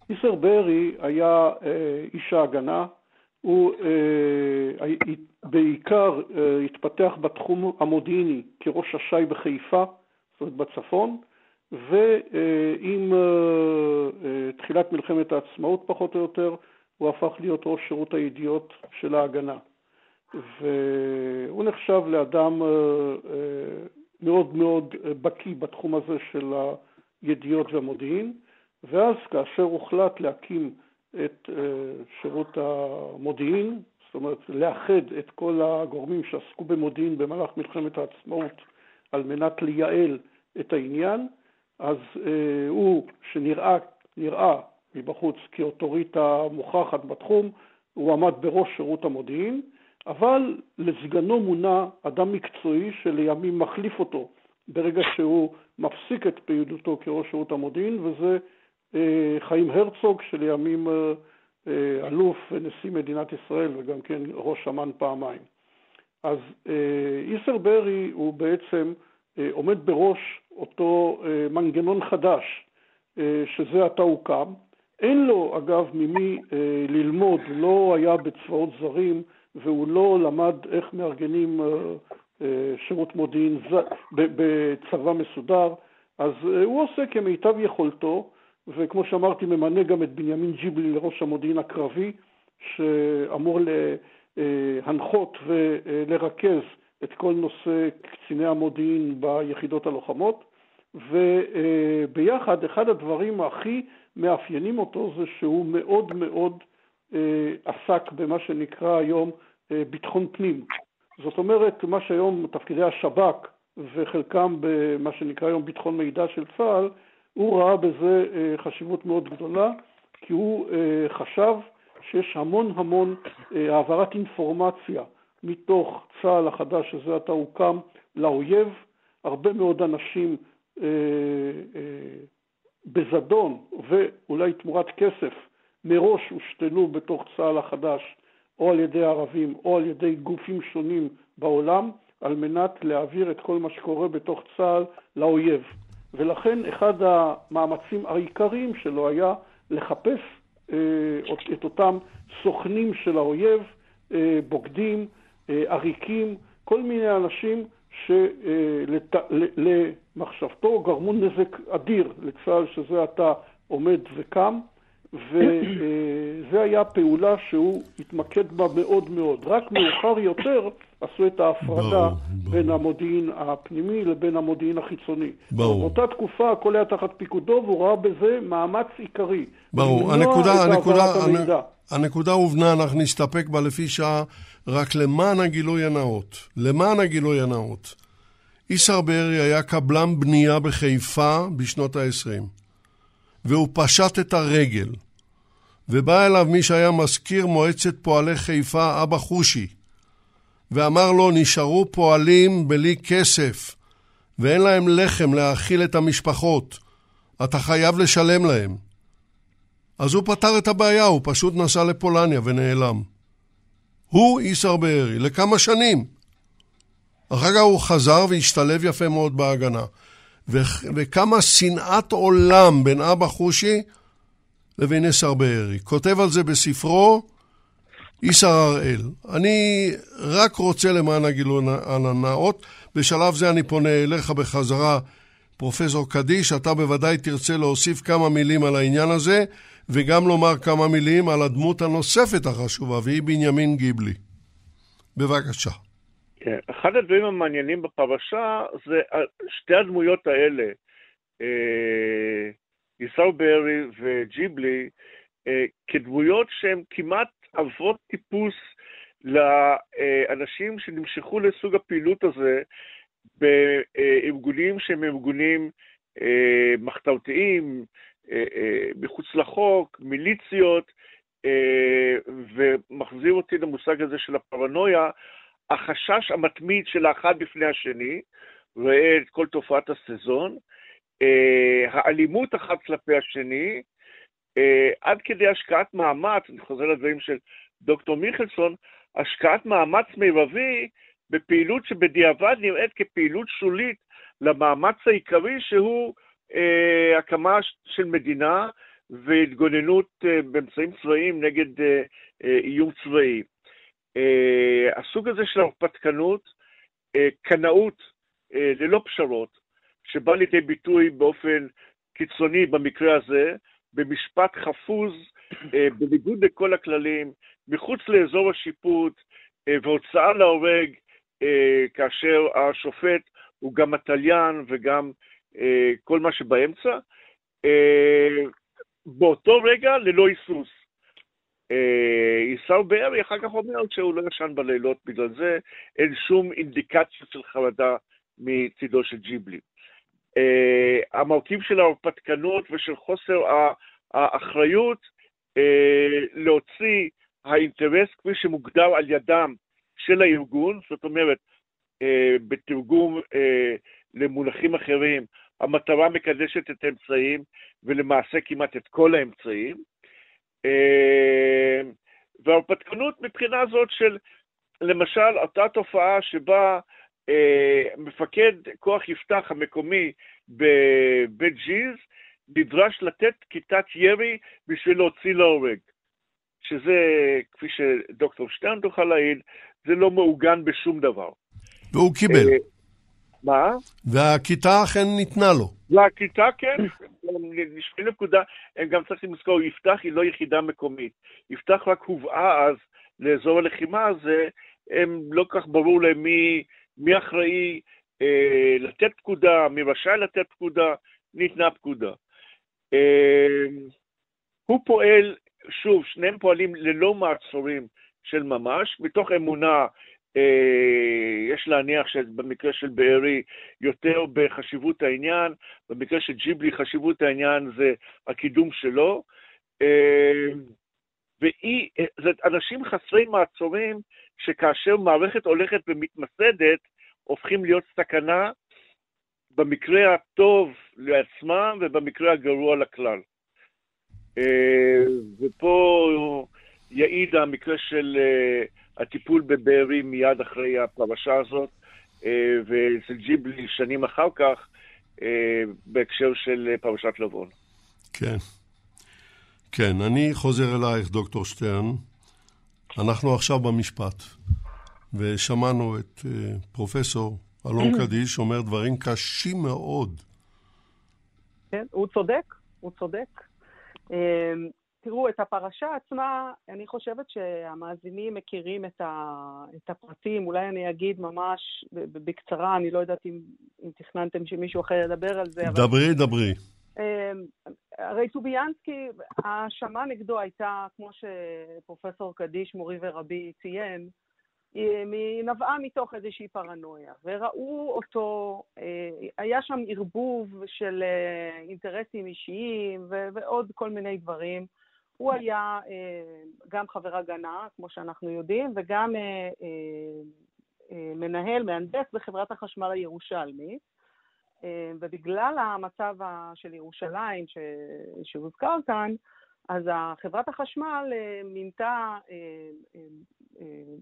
איסר בארי היה אה, איש ההגנה, הוא אה, בעיקר אה, התפתח בתחום המודיעיני כראש הש"י בחיפה, זאת אומרת בצפון, ועם אה, אה, תחילת מלחמת העצמאות פחות או יותר, הוא הפך להיות ראש שירות הידיעות של ההגנה. והוא נחשב לאדם אה, אה, מאוד מאוד אה, בקיא בתחום הזה של הידיעות והמודיעין, ואז כאשר הוחלט להקים את שירות המודיעין, זאת אומרת לאחד את כל הגורמים שעסקו במודיעין במהלך מלחמת העצמאות על מנת לייעל את העניין, אז הוא, שנראה נראה מבחוץ כאוטוריטה מוכחת בתחום, הוא עמד בראש שירות המודיעין, אבל לסגנו מונה אדם מקצועי שלימים מחליף אותו ברגע שהוא מפסיק את פעילותו כראש שירות המודיעין, וזה אה, חיים הרצוג, שלימים אה, אה, אלוף ונשיא מדינת ישראל וגם כן ראש אמ"ן פעמיים. אז אה, איסר ברי הוא בעצם אה, עומד בראש אותו אה, מנגנון חדש אה, שזה עתה הוקם. אין לו, אגב, ממי אה, ללמוד, לא היה בצבאות זרים והוא לא למד איך מארגנים אה, אה, שירות מודיעין ז- בצבא מסודר, אז אה, הוא עושה כמיטב יכולתו, וכמו שאמרתי, ממנה גם את בנימין ג'יבלי לראש המודיעין הקרבי, שאמור להנחות ולרכז את כל נושא קציני המודיעין ביחידות הלוחמות, וביחד אחד הדברים הכי מאפיינים אותו זה שהוא מאוד מאוד אה, עסק במה שנקרא היום אה, ביטחון פנים. זאת אומרת, מה שהיום תפקידי השב"כ וחלקם במה שנקרא היום ביטחון מידע של צה"ל, הוא ראה בזה אה, חשיבות מאוד גדולה, כי הוא אה, חשב שיש המון המון אה, העברת אינפורמציה מתוך צה"ל החדש שזה עתה הוקם לאויב, הרבה מאוד אנשים אה, אה, בזדון ואולי תמורת כסף מראש הושתלו בתוך צה"ל החדש או על ידי ערבים או על ידי גופים שונים בעולם על מנת להעביר את כל מה שקורה בתוך צה"ל לאויב. ולכן אחד המאמצים העיקריים שלו היה לחפש אה, את אותם סוכנים של האויב, אה, בוגדים, אה, עריקים, כל מיני אנשים שלמחשבתו גרמו נזק אדיר לצה"ל שזה עתה עומד וקם, וזה היה פעולה שהוא התמקד בה מאוד מאוד. רק מאוחר יותר עשו את ההפרדה ברור, ברור. בין המודיעין הפנימי לבין המודיעין החיצוני. ברור. באותה תקופה הכל היה תחת פיקודו והוא ראה בזה מאמץ עיקרי. ברור, הנקודה, הנקודה, המידע. הנקודה הובנה, אנחנו נסתפק בה לפי שעה, רק למען הגילוי הנאות. למען הגילוי הנאות. איסר בארי היה קבלן בנייה בחיפה בשנות ה-20, והוא פשט את הרגל, ובא אליו מי שהיה מזכיר מועצת פועלי חיפה, אבא חושי, ואמר לו, נשארו פועלים בלי כסף, ואין להם לחם להאכיל את המשפחות. אתה חייב לשלם להם. אז הוא פתר את הבעיה, הוא פשוט נסע לפולניה ונעלם. הוא איסר בארי, לכמה שנים. אחר כך הוא חזר והשתלב יפה מאוד בהגנה. ו- וכמה שנאת עולם בין אבא חושי לבין איסר בארי. כותב על זה בספרו איסר הראל. אני רק רוצה למען הגילוי הנאות, בשלב זה אני פונה אליך בחזרה, פרופסור קדיש, אתה בוודאי תרצה להוסיף כמה מילים על העניין הזה, וגם לומר כמה מילים על הדמות הנוספת החשובה, והיא בנימין גיבלי. בבקשה. אחד הדברים המעניינים בפרשה זה שתי הדמויות האלה, אה, עיסאו בארי וג'יבלי, אה, כדמויות שהן כמעט עברות טיפוס לאנשים שנמשכו לסוג הפעילות הזה בארגונים שהם ארגונים אה, מחתרתיים, מחוץ לחוק, מיליציות, ומחזיר אותי למושג הזה של הפרנויה, החשש המתמיד של האחד בפני השני, ראה את כל תופעת הסזון, האלימות אחת כלפי השני, עד כדי השקעת מאמץ, אני חוזר לדברים של דוקטור מיכלסון, השקעת מאמץ מרבי בפעילות שבדיעבד נראית כפעילות שולית למאמץ העיקרי שהוא אה, הקמה של מדינה והתגוננות אה, באמצעים צבאיים נגד אה, אה, איום צבאי. אה, הסוג הזה של הרפתקנות, אה, קנאות אה, ללא פשרות, שבא לידי ביטוי באופן קיצוני במקרה הזה, במשפט חפוז, אה, בניגוד לכל הכללים, מחוץ לאזור השיפוט, אה, והוצאה להורג אה, כאשר השופט הוא גם התליין וגם כל מה שבאמצע, באותו רגע ללא היסוס. עיסאו בארי אחר כך אומר שהוא לא ישן בלילות בגלל זה, אין שום אינדיקציה של חרדה מצידו של ג'יבלי. Uh, המרכיב של ההרפתקנות ושל חוסר האחריות uh, להוציא האינטרס כפי שמוגדר על ידם של הארגון, זאת אומרת, בתרגום למונחים אחרים, המטרה מקדשת את האמצעים, ולמעשה כמעט את כל האמצעים. Uh, וההרפתקנות מבחינה זאת של, למשל, אותה תופעה שבה uh, מפקד כוח יפתח המקומי בבית ג'יז נדרש לתת כיתת ירי בשביל להוציא להורג. שזה, כפי שדוקטור שטרן תוכל להעיד, זה לא מעוגן בשום דבר. והוא קיבל. מה? והכיתה אכן ניתנה לו. והכיתה, כן, נשמעים נקודה, הם גם צריכים לזכור, יפתח היא לא יחידה מקומית. יפתח רק הובאה אז לאזור הלחימה הזה, הם לא כך ברור להם מי, מי אחראי אה, לתת פקודה, מי רשאי לתת פקודה, ניתנה פקודה. אה, הוא פועל, שוב, שניהם פועלים ללא מעצורים של ממש, מתוך אמונה, יש להניח שבמקרה של בארי יותר בחשיבות העניין, במקרה של ג'יבלי חשיבות העניין זה הקידום שלו. אה, ואי, זה אנשים חסרי מעצורים שכאשר מערכת הולכת ומתמסדת, הופכים להיות סכנה במקרה הטוב לעצמם ובמקרה הגרוע לכלל. אה, ופה יעיד המקרה של אה, הטיפול בבארי מיד אחרי הפרשה הזאת, אה, ואצל ג'יבלי שנים אחר כך, בהקשר של פרשת לבון. כן. כן, אני חוזר אלייך, דוקטור שטרן. אנחנו עכשיו במשפט, ושמענו את פרופסור אלון קדיש אומר דברים קשים מאוד. כן, הוא צודק, הוא צודק. תראו, את הפרשה עצמה, אני חושבת שהמאזינים מכירים את, ה, את הפרטים, אולי אני אגיד ממש בקצרה, אני לא יודעת אם, אם תכננתם שמישהו אחר ידבר על זה. דברי, אבל... דברי. אמ, הרי טוביאנסקי, ההאשמה נגדו הייתה, כמו שפרופסור קדיש, מורי ורבי, ציין, היא נבעה מתוך איזושהי פרנויה, וראו אותו, אה, היה שם ערבוב של אה, אינטרסים אישיים ועוד כל מיני דברים. הוא היה אה, גם חבר הגנה, כמו שאנחנו יודעים, וגם מנהל, מהנדס בחברת החשמל הירושלמית. ובגלל המצב של ירושלים שהוזכר כאן, אז חברת החשמל מינתה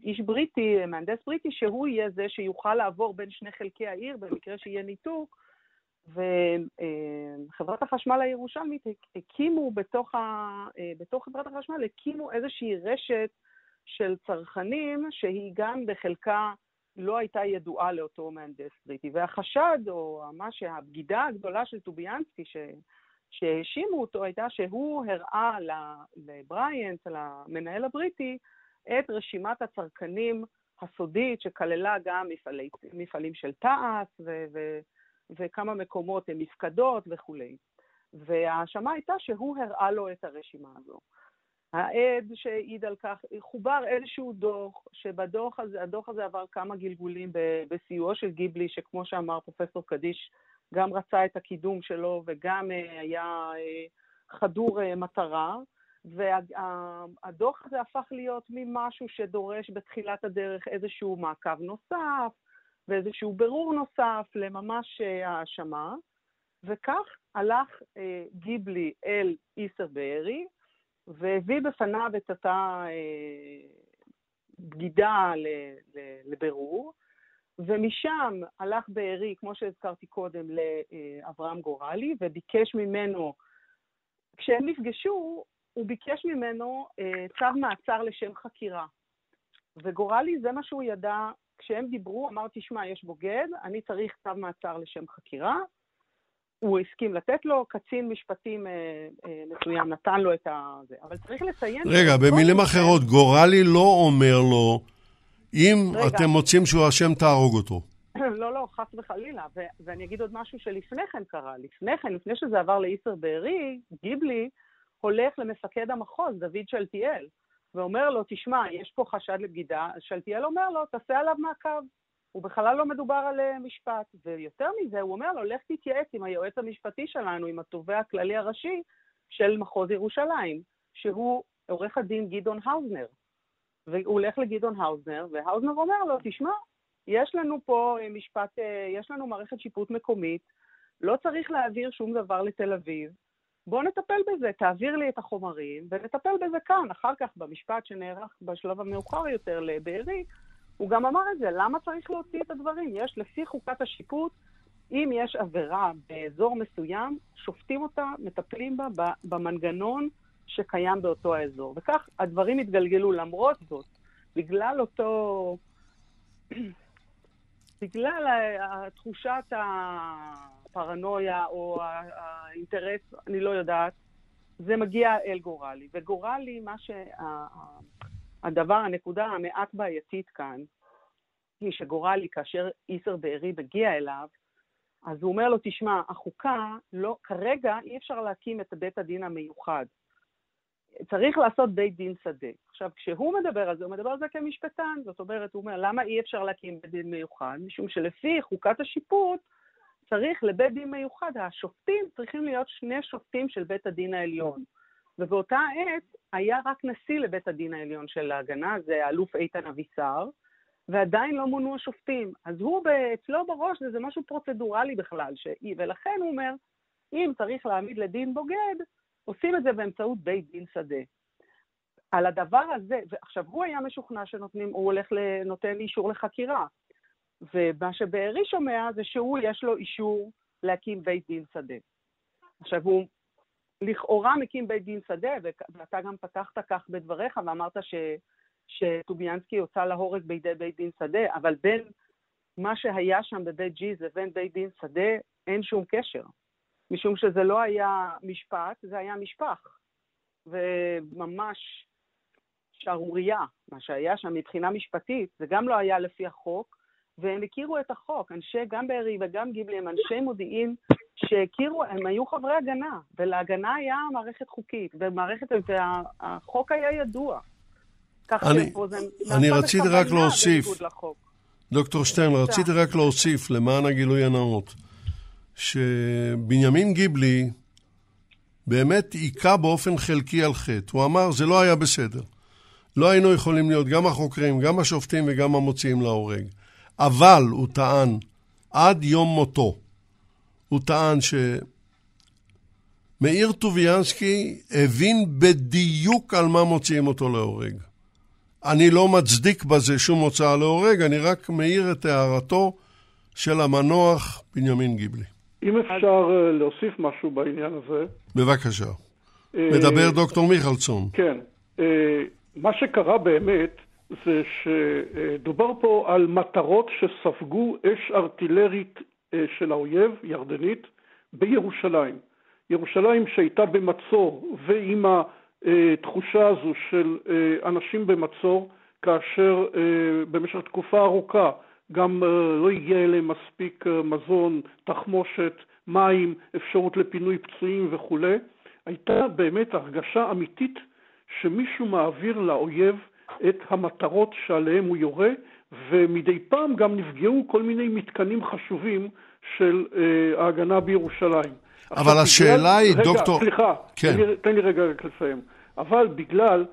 איש בריטי, מהנדס בריטי, שהוא יהיה זה שיוכל לעבור בין שני חלקי העיר במקרה שיהיה ניתוק. וחברת החשמל הירושלמית הקימו בתוך, ה... בתוך חברת החשמל, הקימו איזושהי רשת של צרכנים שהיא גם בחלקה לא הייתה ידועה לאותו מהנדס בריטי. והחשד, או מה שהבגידה הגדולה של טוביאנסקי, ש... שהאשימו אותו, הייתה שהוא הראה לבריאנס, למנהל הבריטי, את רשימת הצרכנים הסודית, שכללה גם מפעלי, מפעלים של תעש ו, וכמה מקומות מפקדות וכולי. וההאשמה הייתה שהוא הראה לו את הרשימה הזו. העד שהעיד על כך, חובר איזשהו דוח, שבדוח הזה, הדוח הזה עבר כמה גלגולים בסיועו של גיבלי, שכמו שאמר פרופסור קדיש, גם רצה את הקידום שלו וגם אה, היה אה, חדור אה, מטרה. והדוח הזה הפך להיות ממשהו שדורש בתחילת הדרך איזשהו מעקב נוסף ואיזשהו ברור נוסף לממש האשמה, וכך הלך אה, גיבלי אל איסר בארי והביא בפניו את אותה אה, בגידה לבירור, ומשם הלך בארי, כמו שהזכרתי קודם, לאברהם גורלי, וביקש ממנו, כשהם נפגשו, הוא ביקש ממנו אה, צו מעצר לשם חקירה. וגורלי, זה מה שהוא ידע, כשהם דיברו, אמר, תשמע, יש בוגד, אני צריך צו מעצר לשם חקירה. הוא הסכים לתת לו, קצין משפטים אה, אה, מסוים נתן לו את ה... זה. אבל צריך לציין... רגע, במילים אחרות, גורלי לא אומר לו, אם רגע. אתם מוצאים שהוא אשם, תהרוג אותו. לא, לא, חס וחלילה. ו- ואני אגיד עוד משהו שלפני כן קרה. לפני כן, לפני שזה עבר לאיסר בארי, גיבלי, הולך למפקד המחוז, דוד שלטיאל, ואומר לו, תשמע, יש פה חשד לבגידה, אז שלטיאל אומר לו, תעשה עליו מעקב. הוא בכלל לא מדובר על אה, משפט. ויותר מזה, הוא אומר לו, לך תתייעץ עם היועץ המשפטי שלנו, עם התובע הכללי הראשי של מחוז ירושלים, שהוא עורך הדין גדעון האוזנר. והוא הולך לגדעון האוזנר, והאוזנר אומר לו, תשמע, יש לנו פה אה, משפט, אה, יש לנו מערכת שיפוט מקומית, לא צריך להעביר שום דבר לתל אביב, בוא נטפל בזה, תעביר לי את החומרים ונטפל בזה כאן. אחר כך, במשפט שנערך בשלב המאוחר יותר לבארי, הוא גם אמר את זה, למה צריך להוציא את הדברים? יש, לפי חוקת השיפוט, אם יש עבירה באזור מסוים, שופטים אותה, מטפלים בה במנגנון שקיים באותו האזור. וכך הדברים התגלגלו. למרות זאת, בגלל אותו... בגלל תחושת ה... הפרנויה או האינטרס, אני לא יודעת, זה מגיע אל גורלי. וגורלי, מה שהדבר, הנקודה המעט בעייתית כאן, היא שגורלי, כאשר איסר בארי מגיע אליו, אז הוא אומר לו, תשמע, החוקה, לא, כרגע אי אפשר להקים את בית הדין המיוחד. צריך לעשות בית דין שדה. עכשיו, כשהוא מדבר על זה, הוא מדבר על זה כמשפטן. זאת אומרת, הוא אומר, למה אי אפשר להקים בית דין מיוחד? משום שלפי חוקת השיפוט, צריך לבית דין מיוחד, השופטים צריכים להיות שני שופטים של בית הדין העליון. ובאותה עת היה רק נשיא לבית הדין העליון של ההגנה, זה האלוף איתן אבישר, ועדיין לא מונו השופטים. אז הוא, אצלו בראש זה, זה משהו פרוצדורלי בכלל, ש... ולכן הוא אומר, אם צריך להעמיד לדין בוגד, עושים את זה באמצעות בית דין שדה. על הדבר הזה, ועכשיו הוא היה משוכנע שנותנים, הוא הולך לנותן אישור לחקירה. ומה שבארי שומע זה שהוא, יש לו אישור להקים בית דין שדה. עכשיו, הוא לכאורה מקים בית דין שדה, ואתה גם פתחת כך בדבריך ואמרת ש, שטוביאנסקי הוצא להורג בידי בית דין שדה, אבל בין מה שהיה שם בבית ג'יז לבין בית דין שדה אין שום קשר, משום שזה לא היה משפט, זה היה משפח. וממש שערורייה, מה שהיה שם מבחינה משפטית, זה גם לא היה לפי החוק, והם הכירו את החוק. אנשי, גם בארי וגם גיבלי, הם אנשי מודיעין שהכירו, הם היו חברי הגנה, ולהגנה היה מערכת חוקית, ומערכת, והחוק היה ידוע. כך אני- שפה זה אני רציתי רק להוסיף. דוקטור שטרן, רציתי רק להוסיף, למען הגילוי הנאות, שבנימין גיבלי באמת היכה באופן חלקי על חטא. הוא אמר, זה לא היה בסדר. לא היינו יכולים להיות גם החוקרים, גם השופטים וגם המוציאים להורג. אבל, הוא טען, עד יום מותו, הוא טען שמאיר טוביאנסקי הבין בדיוק על מה מוציאים אותו להורג. אני לא מצדיק בזה שום הוצאה להורג, אני רק מעיר את הערתו של המנוח בנימין גיבלי. אם אפשר אה, להוסיף משהו בעניין הזה. בבקשה. אה, מדבר דוקטור מיכלסון. כן. אה, מה שקרה באמת זה שדובר פה על מטרות שספגו אש ארטילרית אה, של האויב, ירדנית, בירושלים. ירושלים שהייתה במצור, ועם התחושה הזו של אה, אנשים במצור, כאשר אה, במשך תקופה ארוכה גם לא הגיע אליהם מספיק מזון, תחמושת, מים, אפשרות לפינוי פצועים וכולי, הייתה באמת הרגשה אמיתית שמישהו מעביר לאויב את המטרות שעליהם הוא יורה, ומדי פעם גם נפגעו כל מיני מתקנים חשובים של אה, ההגנה בירושלים. אבל השאלה בגלל- היא, רגע, דוקטור- סליחה, כן. תן, לי, תן לי רגע רק לסיים. אבל בגלל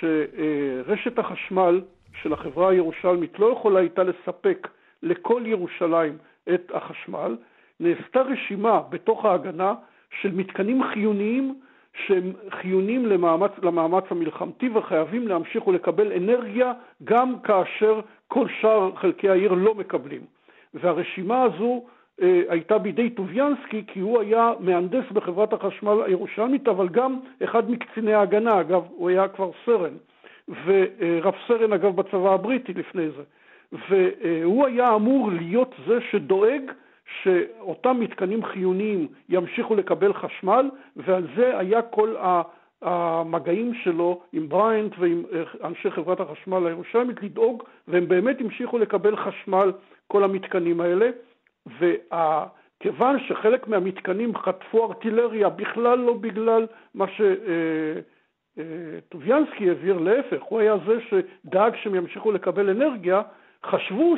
שרשת החשמל של החברה הירושלמית לא יכולה הייתה לספק לכל ירושלים את החשמל, נעשתה רשימה בתוך ההגנה של מתקנים חיוניים שהם חיוניים למאמץ, למאמץ המלחמתי וחייבים להמשיך ולקבל אנרגיה גם כאשר כל שאר חלקי העיר לא מקבלים. והרשימה הזו אה, הייתה בידי טוביאנסקי כי הוא היה מהנדס בחברת החשמל הירושלמית אבל גם אחד מקציני ההגנה, אגב הוא היה כבר סרן. ורב סרן אגב בצבא הבריטי לפני זה. והוא היה אמור להיות זה שדואג שאותם מתקנים חיוניים ימשיכו לקבל חשמל ועל זה היה כל. המגעים שלו עם בריינט ועם אה, אנשי חברת החשמל הירושלמית לדאוג והם באמת המשיכו לקבל חשמל כל המתקנים האלה וכיוון שחלק מהמתקנים חטפו ארטילריה בכלל לא בגלל מה שטוביאנסקי העביר, להפך, הוא היה זה שדאג שהם ימשיכו לקבל אנרגיה, חשבו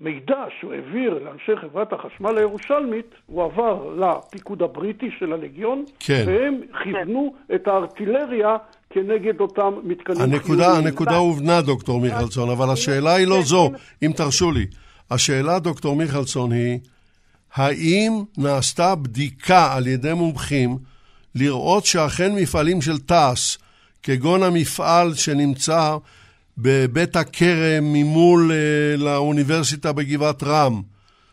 שהמידע שהוא העביר לאנשי חברת החשמל הירושלמית הוא עבר לפיקוד הבריטי של הלגיון כן. והם כיוונו את הארטילריה כנגד אותם מתקנים הנקודה, חיוניים. הנקודה הובנה, דוקטור מיכלסון, אבל השאלה היא לא זו, אם תרשו לי. השאלה, דוקטור מיכלסון, היא, האם נעשתה בדיקה על ידי מומחים לראות שאכן מפעלים של תעש, כגון המפעל שנמצא בבית הכרם ממול אה, לאוניברסיטה בגבעת רם,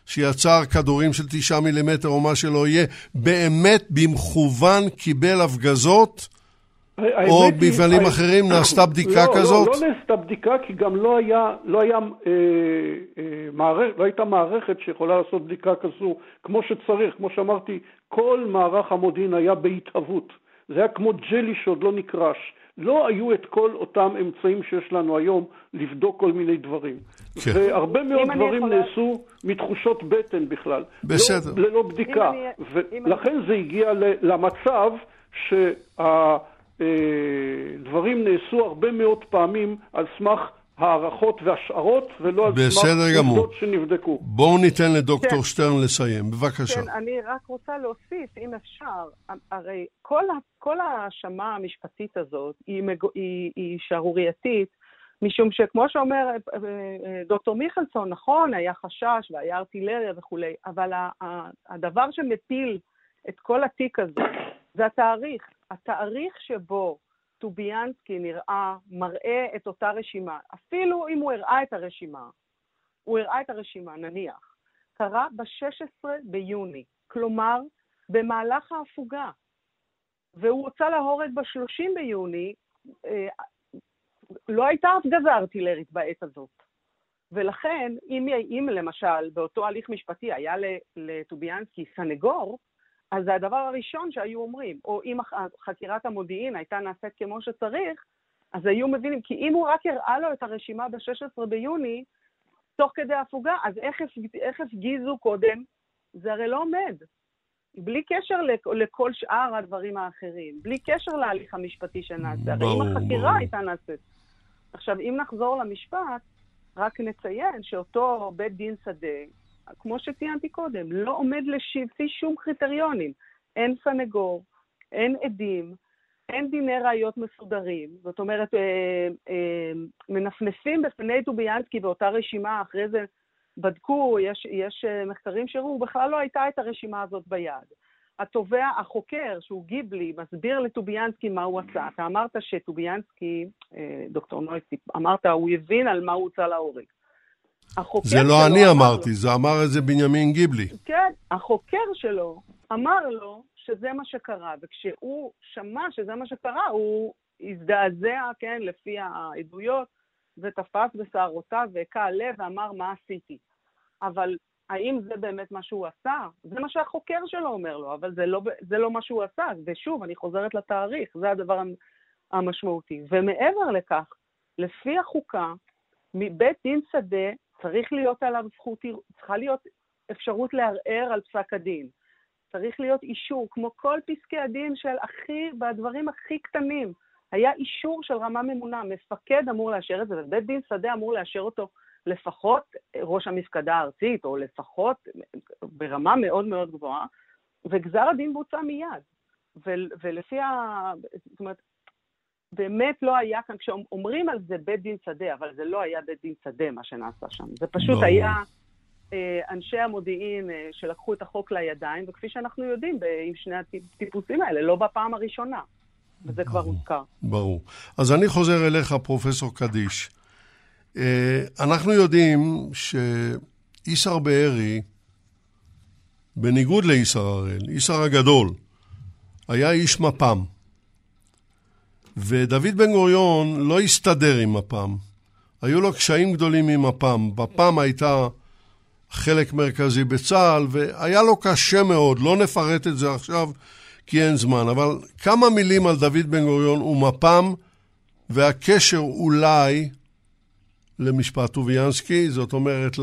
שיצר כדורים של תשעה מילימטר או מה שלא יהיה, באמת במכוון קיבל הפגזות? או במפעלים הא- אחרים נעשתה בדיקה לא, כזאת? לא, לא נעשתה בדיקה כי גם לא, היה, לא, היה, אה, אה, מערכ, לא הייתה מערכת שיכולה לעשות בדיקה כזו כמו שצריך. כמו שאמרתי, כל מערך המודיעין היה בהתהוות. זה היה כמו ג'לי שעוד לא נקרש. לא היו את כל אותם אמצעים שיש לנו היום לבדוק כל מיני דברים. כן. והרבה מאוד אני דברים יכולה- נעשו מתחושות בטן בכלל. בסדר. לא, ללא בדיקה. אם אני- אם ולכן זה הגיע ל- למצב שהדברים נעשו הרבה מאוד פעמים על סמך הערכות והשערות, ולא על סמך בסדר גמור. עובדות שנבדקו. בואו ניתן לדוקטור כן. שטרן לסיים, בבקשה. כן, אני רק רוצה להוסיף, אם אפשר, הרי כל, כל ההאשמה המשפטית הזאת היא, מג... היא, היא שערורייתית, משום שכמו שאומר אה, אה, דוקטור מיכלסון, נכון, היה חשש והיה ארטילריה וכולי, אבל הדבר שמפיל את כל התיק הזה זה התאריך. התאריך שבו טוביאנסקי נראה, מראה את אותה רשימה, אפילו אם הוא הראה את הרשימה, הוא הראה את הרשימה, נניח. קרה ב-16 ביוני, כלומר, במהלך ההפוגה. והוא הוצא להורג ב-30 ביוני, אה, לא הייתה הפגזה ארטילרית בעת הזאת. ולכן, אם, אם למשל באותו הליך משפטי היה לטוביאנסקי סנגור, אז זה הדבר הראשון שהיו אומרים. או אם חקירת המודיעין הייתה נעשית כמו שצריך, אז היו מבינים, כי אם הוא רק הראה לו את הרשימה ב-16 ביוני, תוך כדי הפוגה, אז איך, איך הפגיזו קודם? זה הרי לא עומד. בלי קשר לכ- לכל שאר הדברים האחרים, בלי קשר להליך המשפטי שנעשה. הרי אם החקירה. הייתה נעשית. עכשיו, אם נחזור למשפט, רק נציין שאותו בית דין שדה, כמו שציינתי קודם, לא עומד לפי שום קריטריונים. אין סנגור, אין עדים, אין דיני ראיות מסודרים. זאת אומרת, אה, אה, מנפנפים בפני טוביאנסקי באותה רשימה, אחרי זה בדקו, יש, יש אה, מחקרים שהראו, בכלל לא הייתה את הרשימה הזאת ביד. התובע, החוקר, שהוא גיבלי, מסביר לטוביאנסקי מה הוא עשה. אתה אמרת שטוביאנסקי, אה, דוקטור נויסיק, אמרת, הוא הבין על מה הוא הוצא להורג. החוקר זה לא אני אמר אמרתי, לו- זה אמר את זה בנימין גיבלי. כן, החוקר שלו אמר לו שזה מה שקרה, וכשהוא שמע שזה מה שקרה, הוא הזדעזע, כן, לפי העדויות, ותפס בשערותיו והכה לב ואמר, מה עשיתי? אבל האם זה באמת מה שהוא עשה? זה מה שהחוקר שלו אומר לו, אבל זה לא, זה לא מה שהוא עשה. ושוב, אני חוזרת לתאריך, זה הדבר המ- המשמעותי. ומעבר לכך, לפי החוקה, מבית דין שדה צריך להיות עליו זכות, צריכה להיות אפשרות לערער על פסק הדין. צריך להיות אישור, כמו כל פסקי הדין של הכי, בדברים הכי קטנים. היה אישור של רמה ממונה, מפקד אמור לאשר את זה, ובית דין שדה אמור לאשר אותו לפחות ראש המפקדה הארצית, או לפחות ברמה מאוד מאוד גבוהה, וגזר הדין בוצע מיד. ו- ולפי ה... זאת אומרת, באמת לא היה כאן, כשאומרים על זה בית דין שדה, אבל זה לא היה בית דין שדה מה שנעשה שם. זה פשוט ברור. היה אה, אנשי המודיעין אה, שלקחו את החוק לידיים, וכפי שאנחנו יודעים, עם שני הטיפוסים האלה, לא בפעם הראשונה. וזה כבר הוזכר. ברור. אז אני חוזר אליך, פרופסור קדיש. אה, אנחנו יודעים שאיסר בארי, בניגוד לאיסר הראל, איסר הגדול, היה איש מפ"ם. ודוד בן גוריון לא הסתדר עם מפ"ם. היו לו קשיים גדולים עם מפ"ם. מפ"ם הייתה חלק מרכזי בצה"ל, והיה לו קשה מאוד, לא נפרט את זה עכשיו כי אין זמן, אבל כמה מילים על דוד בן גוריון ומפ"ם והקשר אולי למשפט טוביאנסקי, זאת אומרת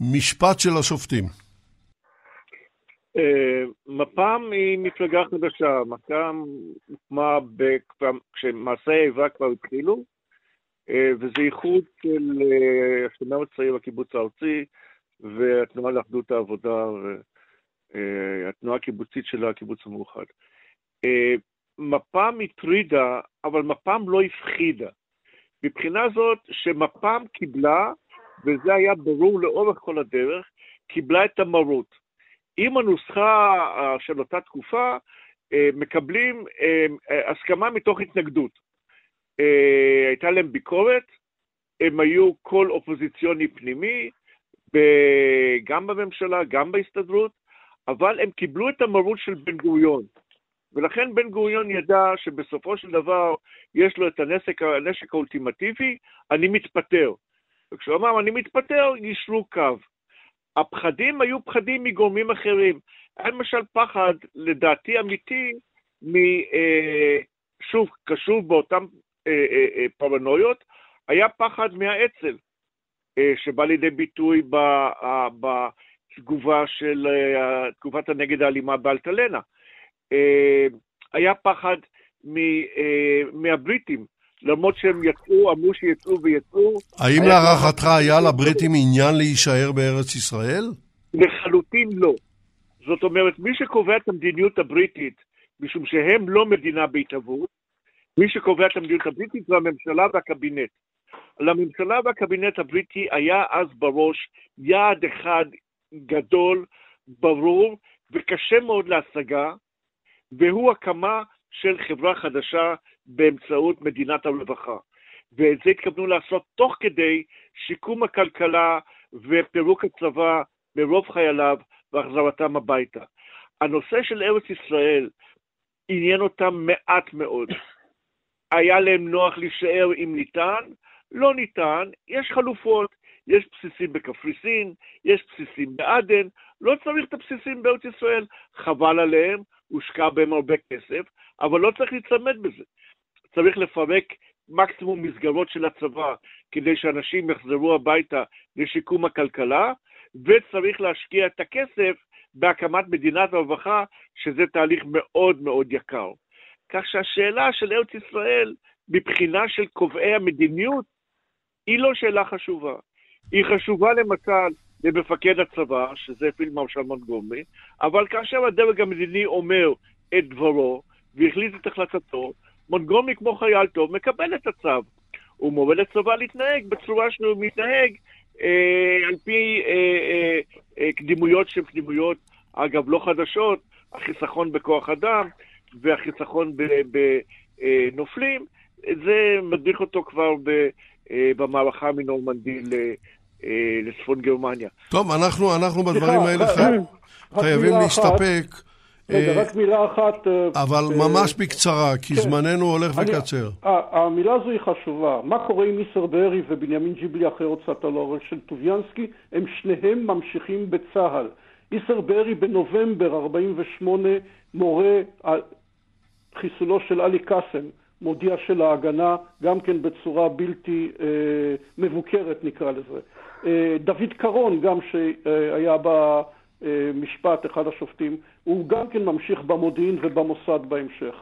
למשפט של השופטים. אה, מפ"ם היא מפלגה חדשה, מפ"ם הוקמה כשמעשי האיבה כבר התחילו, אה, וזה איחוד של אה, השומר הצעיר בקיבוץ הארצי והתנועה לאחדות העבודה והתנועה הקיבוצית של הקיבוץ המאוחד. מפ"ם הטרידה, אבל מפ"ם לא הפחידה. מבחינה זאת שמפ"ם קיבלה, וזה היה ברור לאורך כל הדרך, קיבלה את המרות. עם הנוסחה אה, של אותה תקופה, אה, מקבלים אה, הסכמה מתוך התנגדות. הייתה להם ביקורת, הם היו קול אופוזיציוני פנימי, גם בממשלה, גם בהסתדרות, אבל הם קיבלו את המרות של בן גוריון. ולכן בן גוריון ידע שבסופו של דבר יש לו את הנשק, הנשק האולטימטיבי, אני מתפטר. וכשהוא אמר אני מתפטר, יישרו קו. הפחדים היו פחדים מגורמים אחרים. היה למשל פחד, לדעתי אמיתי, מ... אה, שוב, קשור באותן אה, אה, פרנויות, היה פחד מהאצ"ל, שבא לידי ביטוי בתגובה של תגובת הנגד האלימה באלטלנה. היה פחד מהבריטים, למרות שהם יצאו, אמרו שיצאו ויצאו. האם להערכתך היה לבריטים עניין להישאר בארץ ישראל? לחלוטין לא. זאת אומרת, מי שקובע את המדיניות הבריטית, משום שהם לא מדינה בהתהוות, מי שקובע את המדיניות הבריטית זה הממשלה והקבינט. לממשלה והקבינט הבריטי היה אז בראש יעד אחד גדול, ברור וקשה מאוד להשגה, והוא הקמה של חברה חדשה באמצעות מדינת הרווחה. ואת זה התכוונו לעשות תוך כדי שיקום הכלכלה ופירוק הצבא מרוב חייליו והחזרתם הביתה. הנושא של ארץ ישראל עניין אותם מעט מאוד. היה להם נוח להישאר אם ניתן, לא ניתן, יש חלופות. יש בסיסים בקפריסין, יש בסיסים בעדן, לא צריך את הבסיסים בארץ ישראל, חבל עליהם, הושקע בהם הרבה כסף, אבל לא צריך להיצמד בזה. צריך לפרק מקסימום מסגרות של הצבא כדי שאנשים יחזרו הביתה לשיקום הכלכלה, וצריך להשקיע את הכסף בהקמת מדינת הרווחה, שזה תהליך מאוד מאוד יקר. כך שהשאלה של ארץ ישראל, מבחינה של קובעי המדיניות, היא לא שאלה חשובה. היא חשובה למשל למפקד הצבא, שזה פיל מרשל מונגומי, אבל כאשר הדרג המדיני אומר את דברו והחליט את החלטתו, מונגומי כמו חייל טוב מקבל את הצו. הוא מורה לצבא להתנהג בצורה שהוא מתנהג אה, על פי אה, אה, אה, קדימויות שהן קדימויות, אגב, לא חדשות, החיסכון בכוח אדם והחיסכון בנופלים, זה מדריך אותו כבר ב, אה, במערכה מנורמנדי אה, לצפון גרמניה. טוב, אנחנו, אנחנו בדברים האלה חי... חייבים להסתפק. רגע, אה, רק מילה אחת. אה, אבל אה, ממש בקצרה, כי כן. זמננו הולך וקצר. המילה הזו היא חשובה. מה קורה עם איסר בארי ובנימין ג'יבלי אחרי הוצאת הלאורל של טוביאנסקי? הם שניהם ממשיכים בצה"ל. איסר בארי בנובמבר 48 מורה על חיסולו של עלי קאסם, מודיע של ההגנה, גם כן בצורה בלתי אה, מבוקרת נקרא לזה. אה, דוד קרון, גם שהיה במשפט, אחד השופטים, הוא גם כן ממשיך במודיעין ובמוסד בהמשך.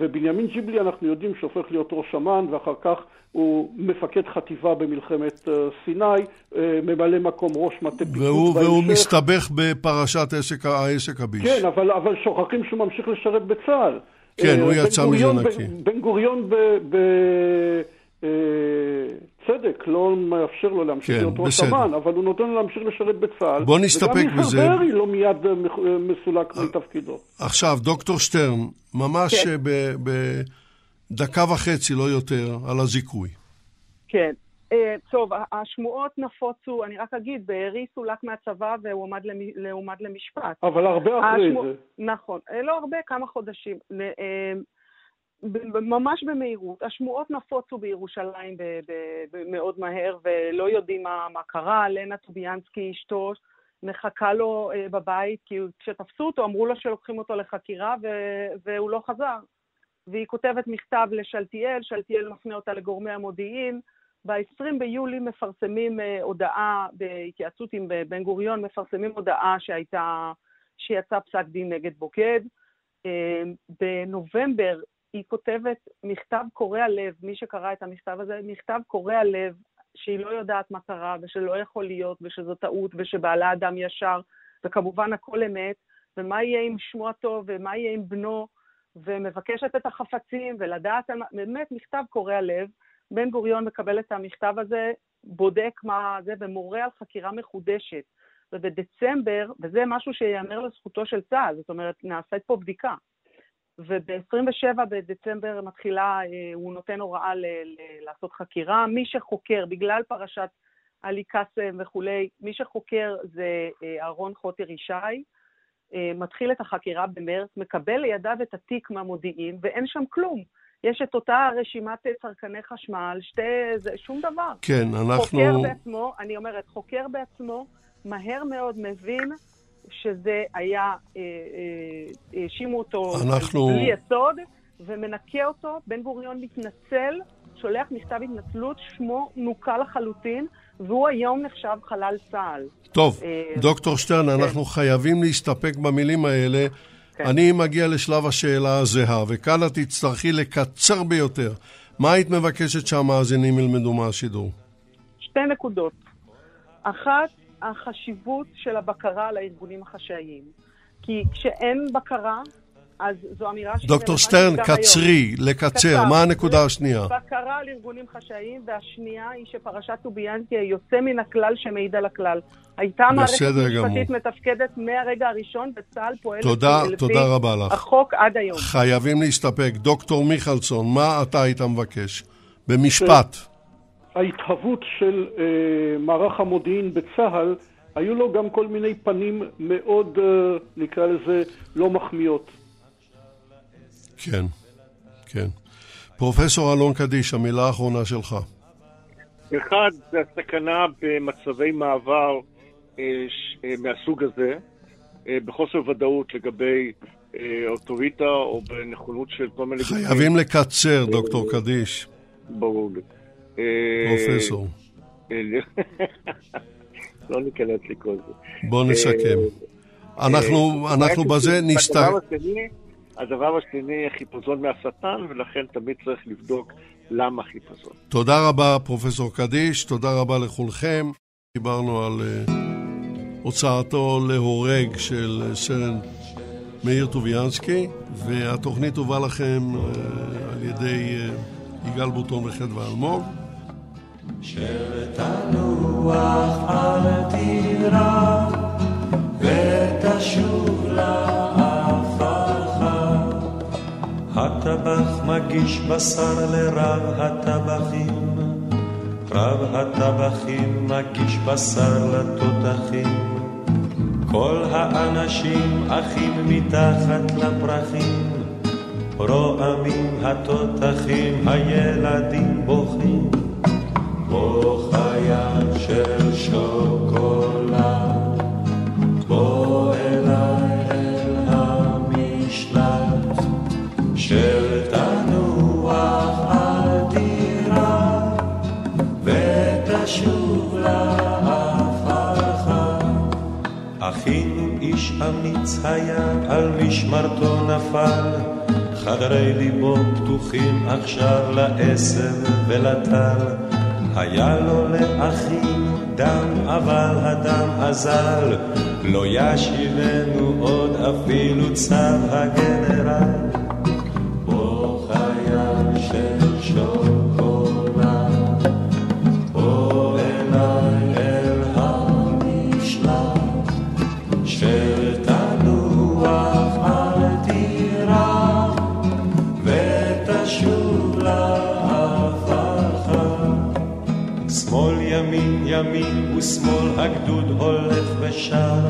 ובנימין ג'יבלי אנחנו יודעים שהופך להיות ראש אמ"ן ואחר כך הוא מפקד חטיבה במלחמת אה, סיני, אה, ממלא מקום ראש מטה פיקוד והוא, בהמשך. והוא מסתבך בפרשת עסק, העסק הביש. כן, אבל, אבל שוכחים שהוא ממשיך לשרת בצה"ל. כן, הוא אה, יצא בן מזה גוריון נקי. ב- בן גוריון בצדק לא מאפשר לו להמשיך כן, להיות ראש. אמ"ן, אבל הוא נותן לו להמשיך לשרת בצה"ל. בוא נסתפק וגם בזה. מיכאל ברי לא מיד אה, אה, מסולק מתפקידו. עכשיו, דוקטור שטרן, ממש כן. בדקה וחצי, לא יותר, על הזיכוי. כן. אה, טוב, השמועות נפוצו, אני רק אגיד, בארי סולק מהצבא והועמד למ- הועמד למשפט. אבל הרבה אחרי השמו- זה. נכון, אה, לא הרבה, כמה חודשים. ממש במהירות. השמועות נפוצו בירושלים מאוד מהר, ולא יודעים מה, מה קרה. לנה טוביאנסקי, אשתו, מחכה לו אה, בבית, כי כשתפסו אותו אמרו לו שלוקחים אותו לחקירה, והוא לא חזר. והיא כותבת מכתב לשלטיאל, שלטיאל מפנה אותה לגורמי המודיעין. ב-20 ביולי מפרסמים אה, הודעה, בהתייעצות עם אה, בן גוריון, מפרסמים הודעה שהייתה, שיצא פסק דין נגד בוגד. בנובמבר היא כותבת מכתב קורע לב, מי שקרא את המכתב הזה, מכתב קורע לב, שהיא לא יודעת מה קרה, ושלא יכול להיות, ושזו טעות, ושבעלה אדם ישר, וכמובן הכל אמת, ומה יהיה עם שמו הטוב, ומה יהיה עם בנו, ומבקשת את החפצים, ולדעת באמת מכתב קורע לב. בן גוריון מקבל את המכתב הזה, בודק מה זה, ומורה על חקירה מחודשת. ובדצמבר, וזה משהו שיאמר לזכותו של צה"ל, זאת אומרת, נעשית פה בדיקה. וב-27 בדצמבר מתחילה, אה, הוא נותן הוראה ל- ל- לעשות חקירה. מי שחוקר, בגלל פרשת עלי קאסם וכולי, מי שחוקר זה אה, אהרון חוטר ישי, אה, מתחיל את החקירה במרץ, מקבל לידיו את התיק מהמודיעין, ואין שם כלום. יש את אותה רשימת צרכני חשמל, שתי... זה, שום דבר. כן, אנחנו... חוקר בעצמו, אני אומרת, חוקר בעצמו מהר מאוד מבין שזה היה, אה, אה, האשימו אותו אנחנו- בלי יסוד, ומנקה אותו. בן גוריון מתנצל, שולח מכתב התנצלות, שמו נוקה לחלוטין, והוא היום נחשב חלל צה"ל. טוב, אה, דוקטור שטרן, אנחנו חייבים להסתפק במילים האלה. כן. אני מגיע לשלב השאלה הזהה, וכאן את תצטרכי לקצר ביותר. מה היית מבקשת שהמאזינים ילמדו מהשידור? שתי נקודות. אחת, החשיבות של הבקרה על הארגונים החשאיים. כי כשאין בקרה, אז זו אמירה שהיא דוקטור שטרן, גם היום. קצרי, לקצר, קצר. מה הנקודה השנייה? בקרה על ארגונים חשאיים, והשנייה היא שפרשת טוביאנסקי יוצא מן הכלל שמעיד על הכלל. הייתה מערכת. משפטית מתפקדת מהרגע הראשון, וצה"ל פועל תודה, תודה רבה לך. החוק עד היום. חייבים להסתפק. דוקטור מיכלסון, מה אתה היית מבקש? במשפט. ההתהוות של אה, מערך המודיעין בצה"ל, היו לו גם כל מיני פנים מאוד, אה, נקרא לזה, לא מחמיאות. כן, כן. פרופסור אלון קדיש, המילה האחרונה שלך. אחד, זה הסכנה במצבי מעבר אה, ש- אה, מהסוג הזה, אה, בחוסר ודאות לגבי אה, אוטוריטה או בנכונות של כל מיני... חייבים לקצר, דוקטור קדיש, ברור לי. אה, פרופסור. אה, לא ניכנס לכל זה. בואו נסכם. אנחנו אה, אנחנו רק בזה. השני, הדבר השני, חיפזון מהשטן, ולכן תמיד צריך לבדוק למה חיפזון. תודה רבה, פרופסור קדיש, תודה רבה לכולכם. דיברנו על אה, הוצאתו להורג של אה, סרן מאיר טוביאנסקי, והתוכנית הובאה לכם אה, על ידי אה, יגאל בוטון וחדווה אלמוג. שתנוח על טירה ותשוב לעפרך. הטבח מגיש בשר לרב הטבחים, רב הטבחים מגיש בשר לתותחים. כל האנשים אחים מתחת לפרחים, רועמים התותחים, הילדים בוכים. אמיץ היה, על משמרתו נפל, חדרי ליבו פתוחים עכשיו לעשב ולטל. היה לו לאחים דם, אבל הדם אזל, לא ישיבנו עוד אפילו צו הגנרל. ושמאל הגדוד הולך ושר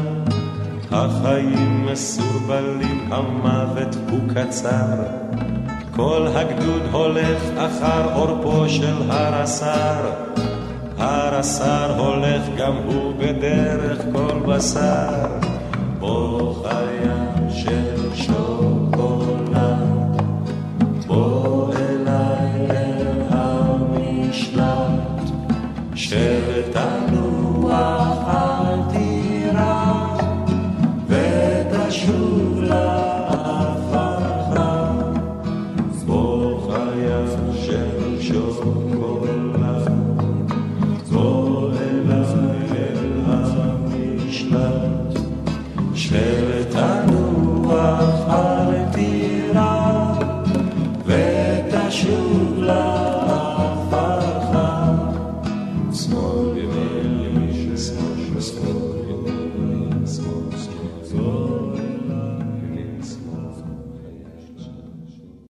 החיים מסורבלים המוות הוא קצר. כל הגדוד הולך אחר עורפו של הר הסר הר הסר הולך גם הוא בדרך כל בשר. בוא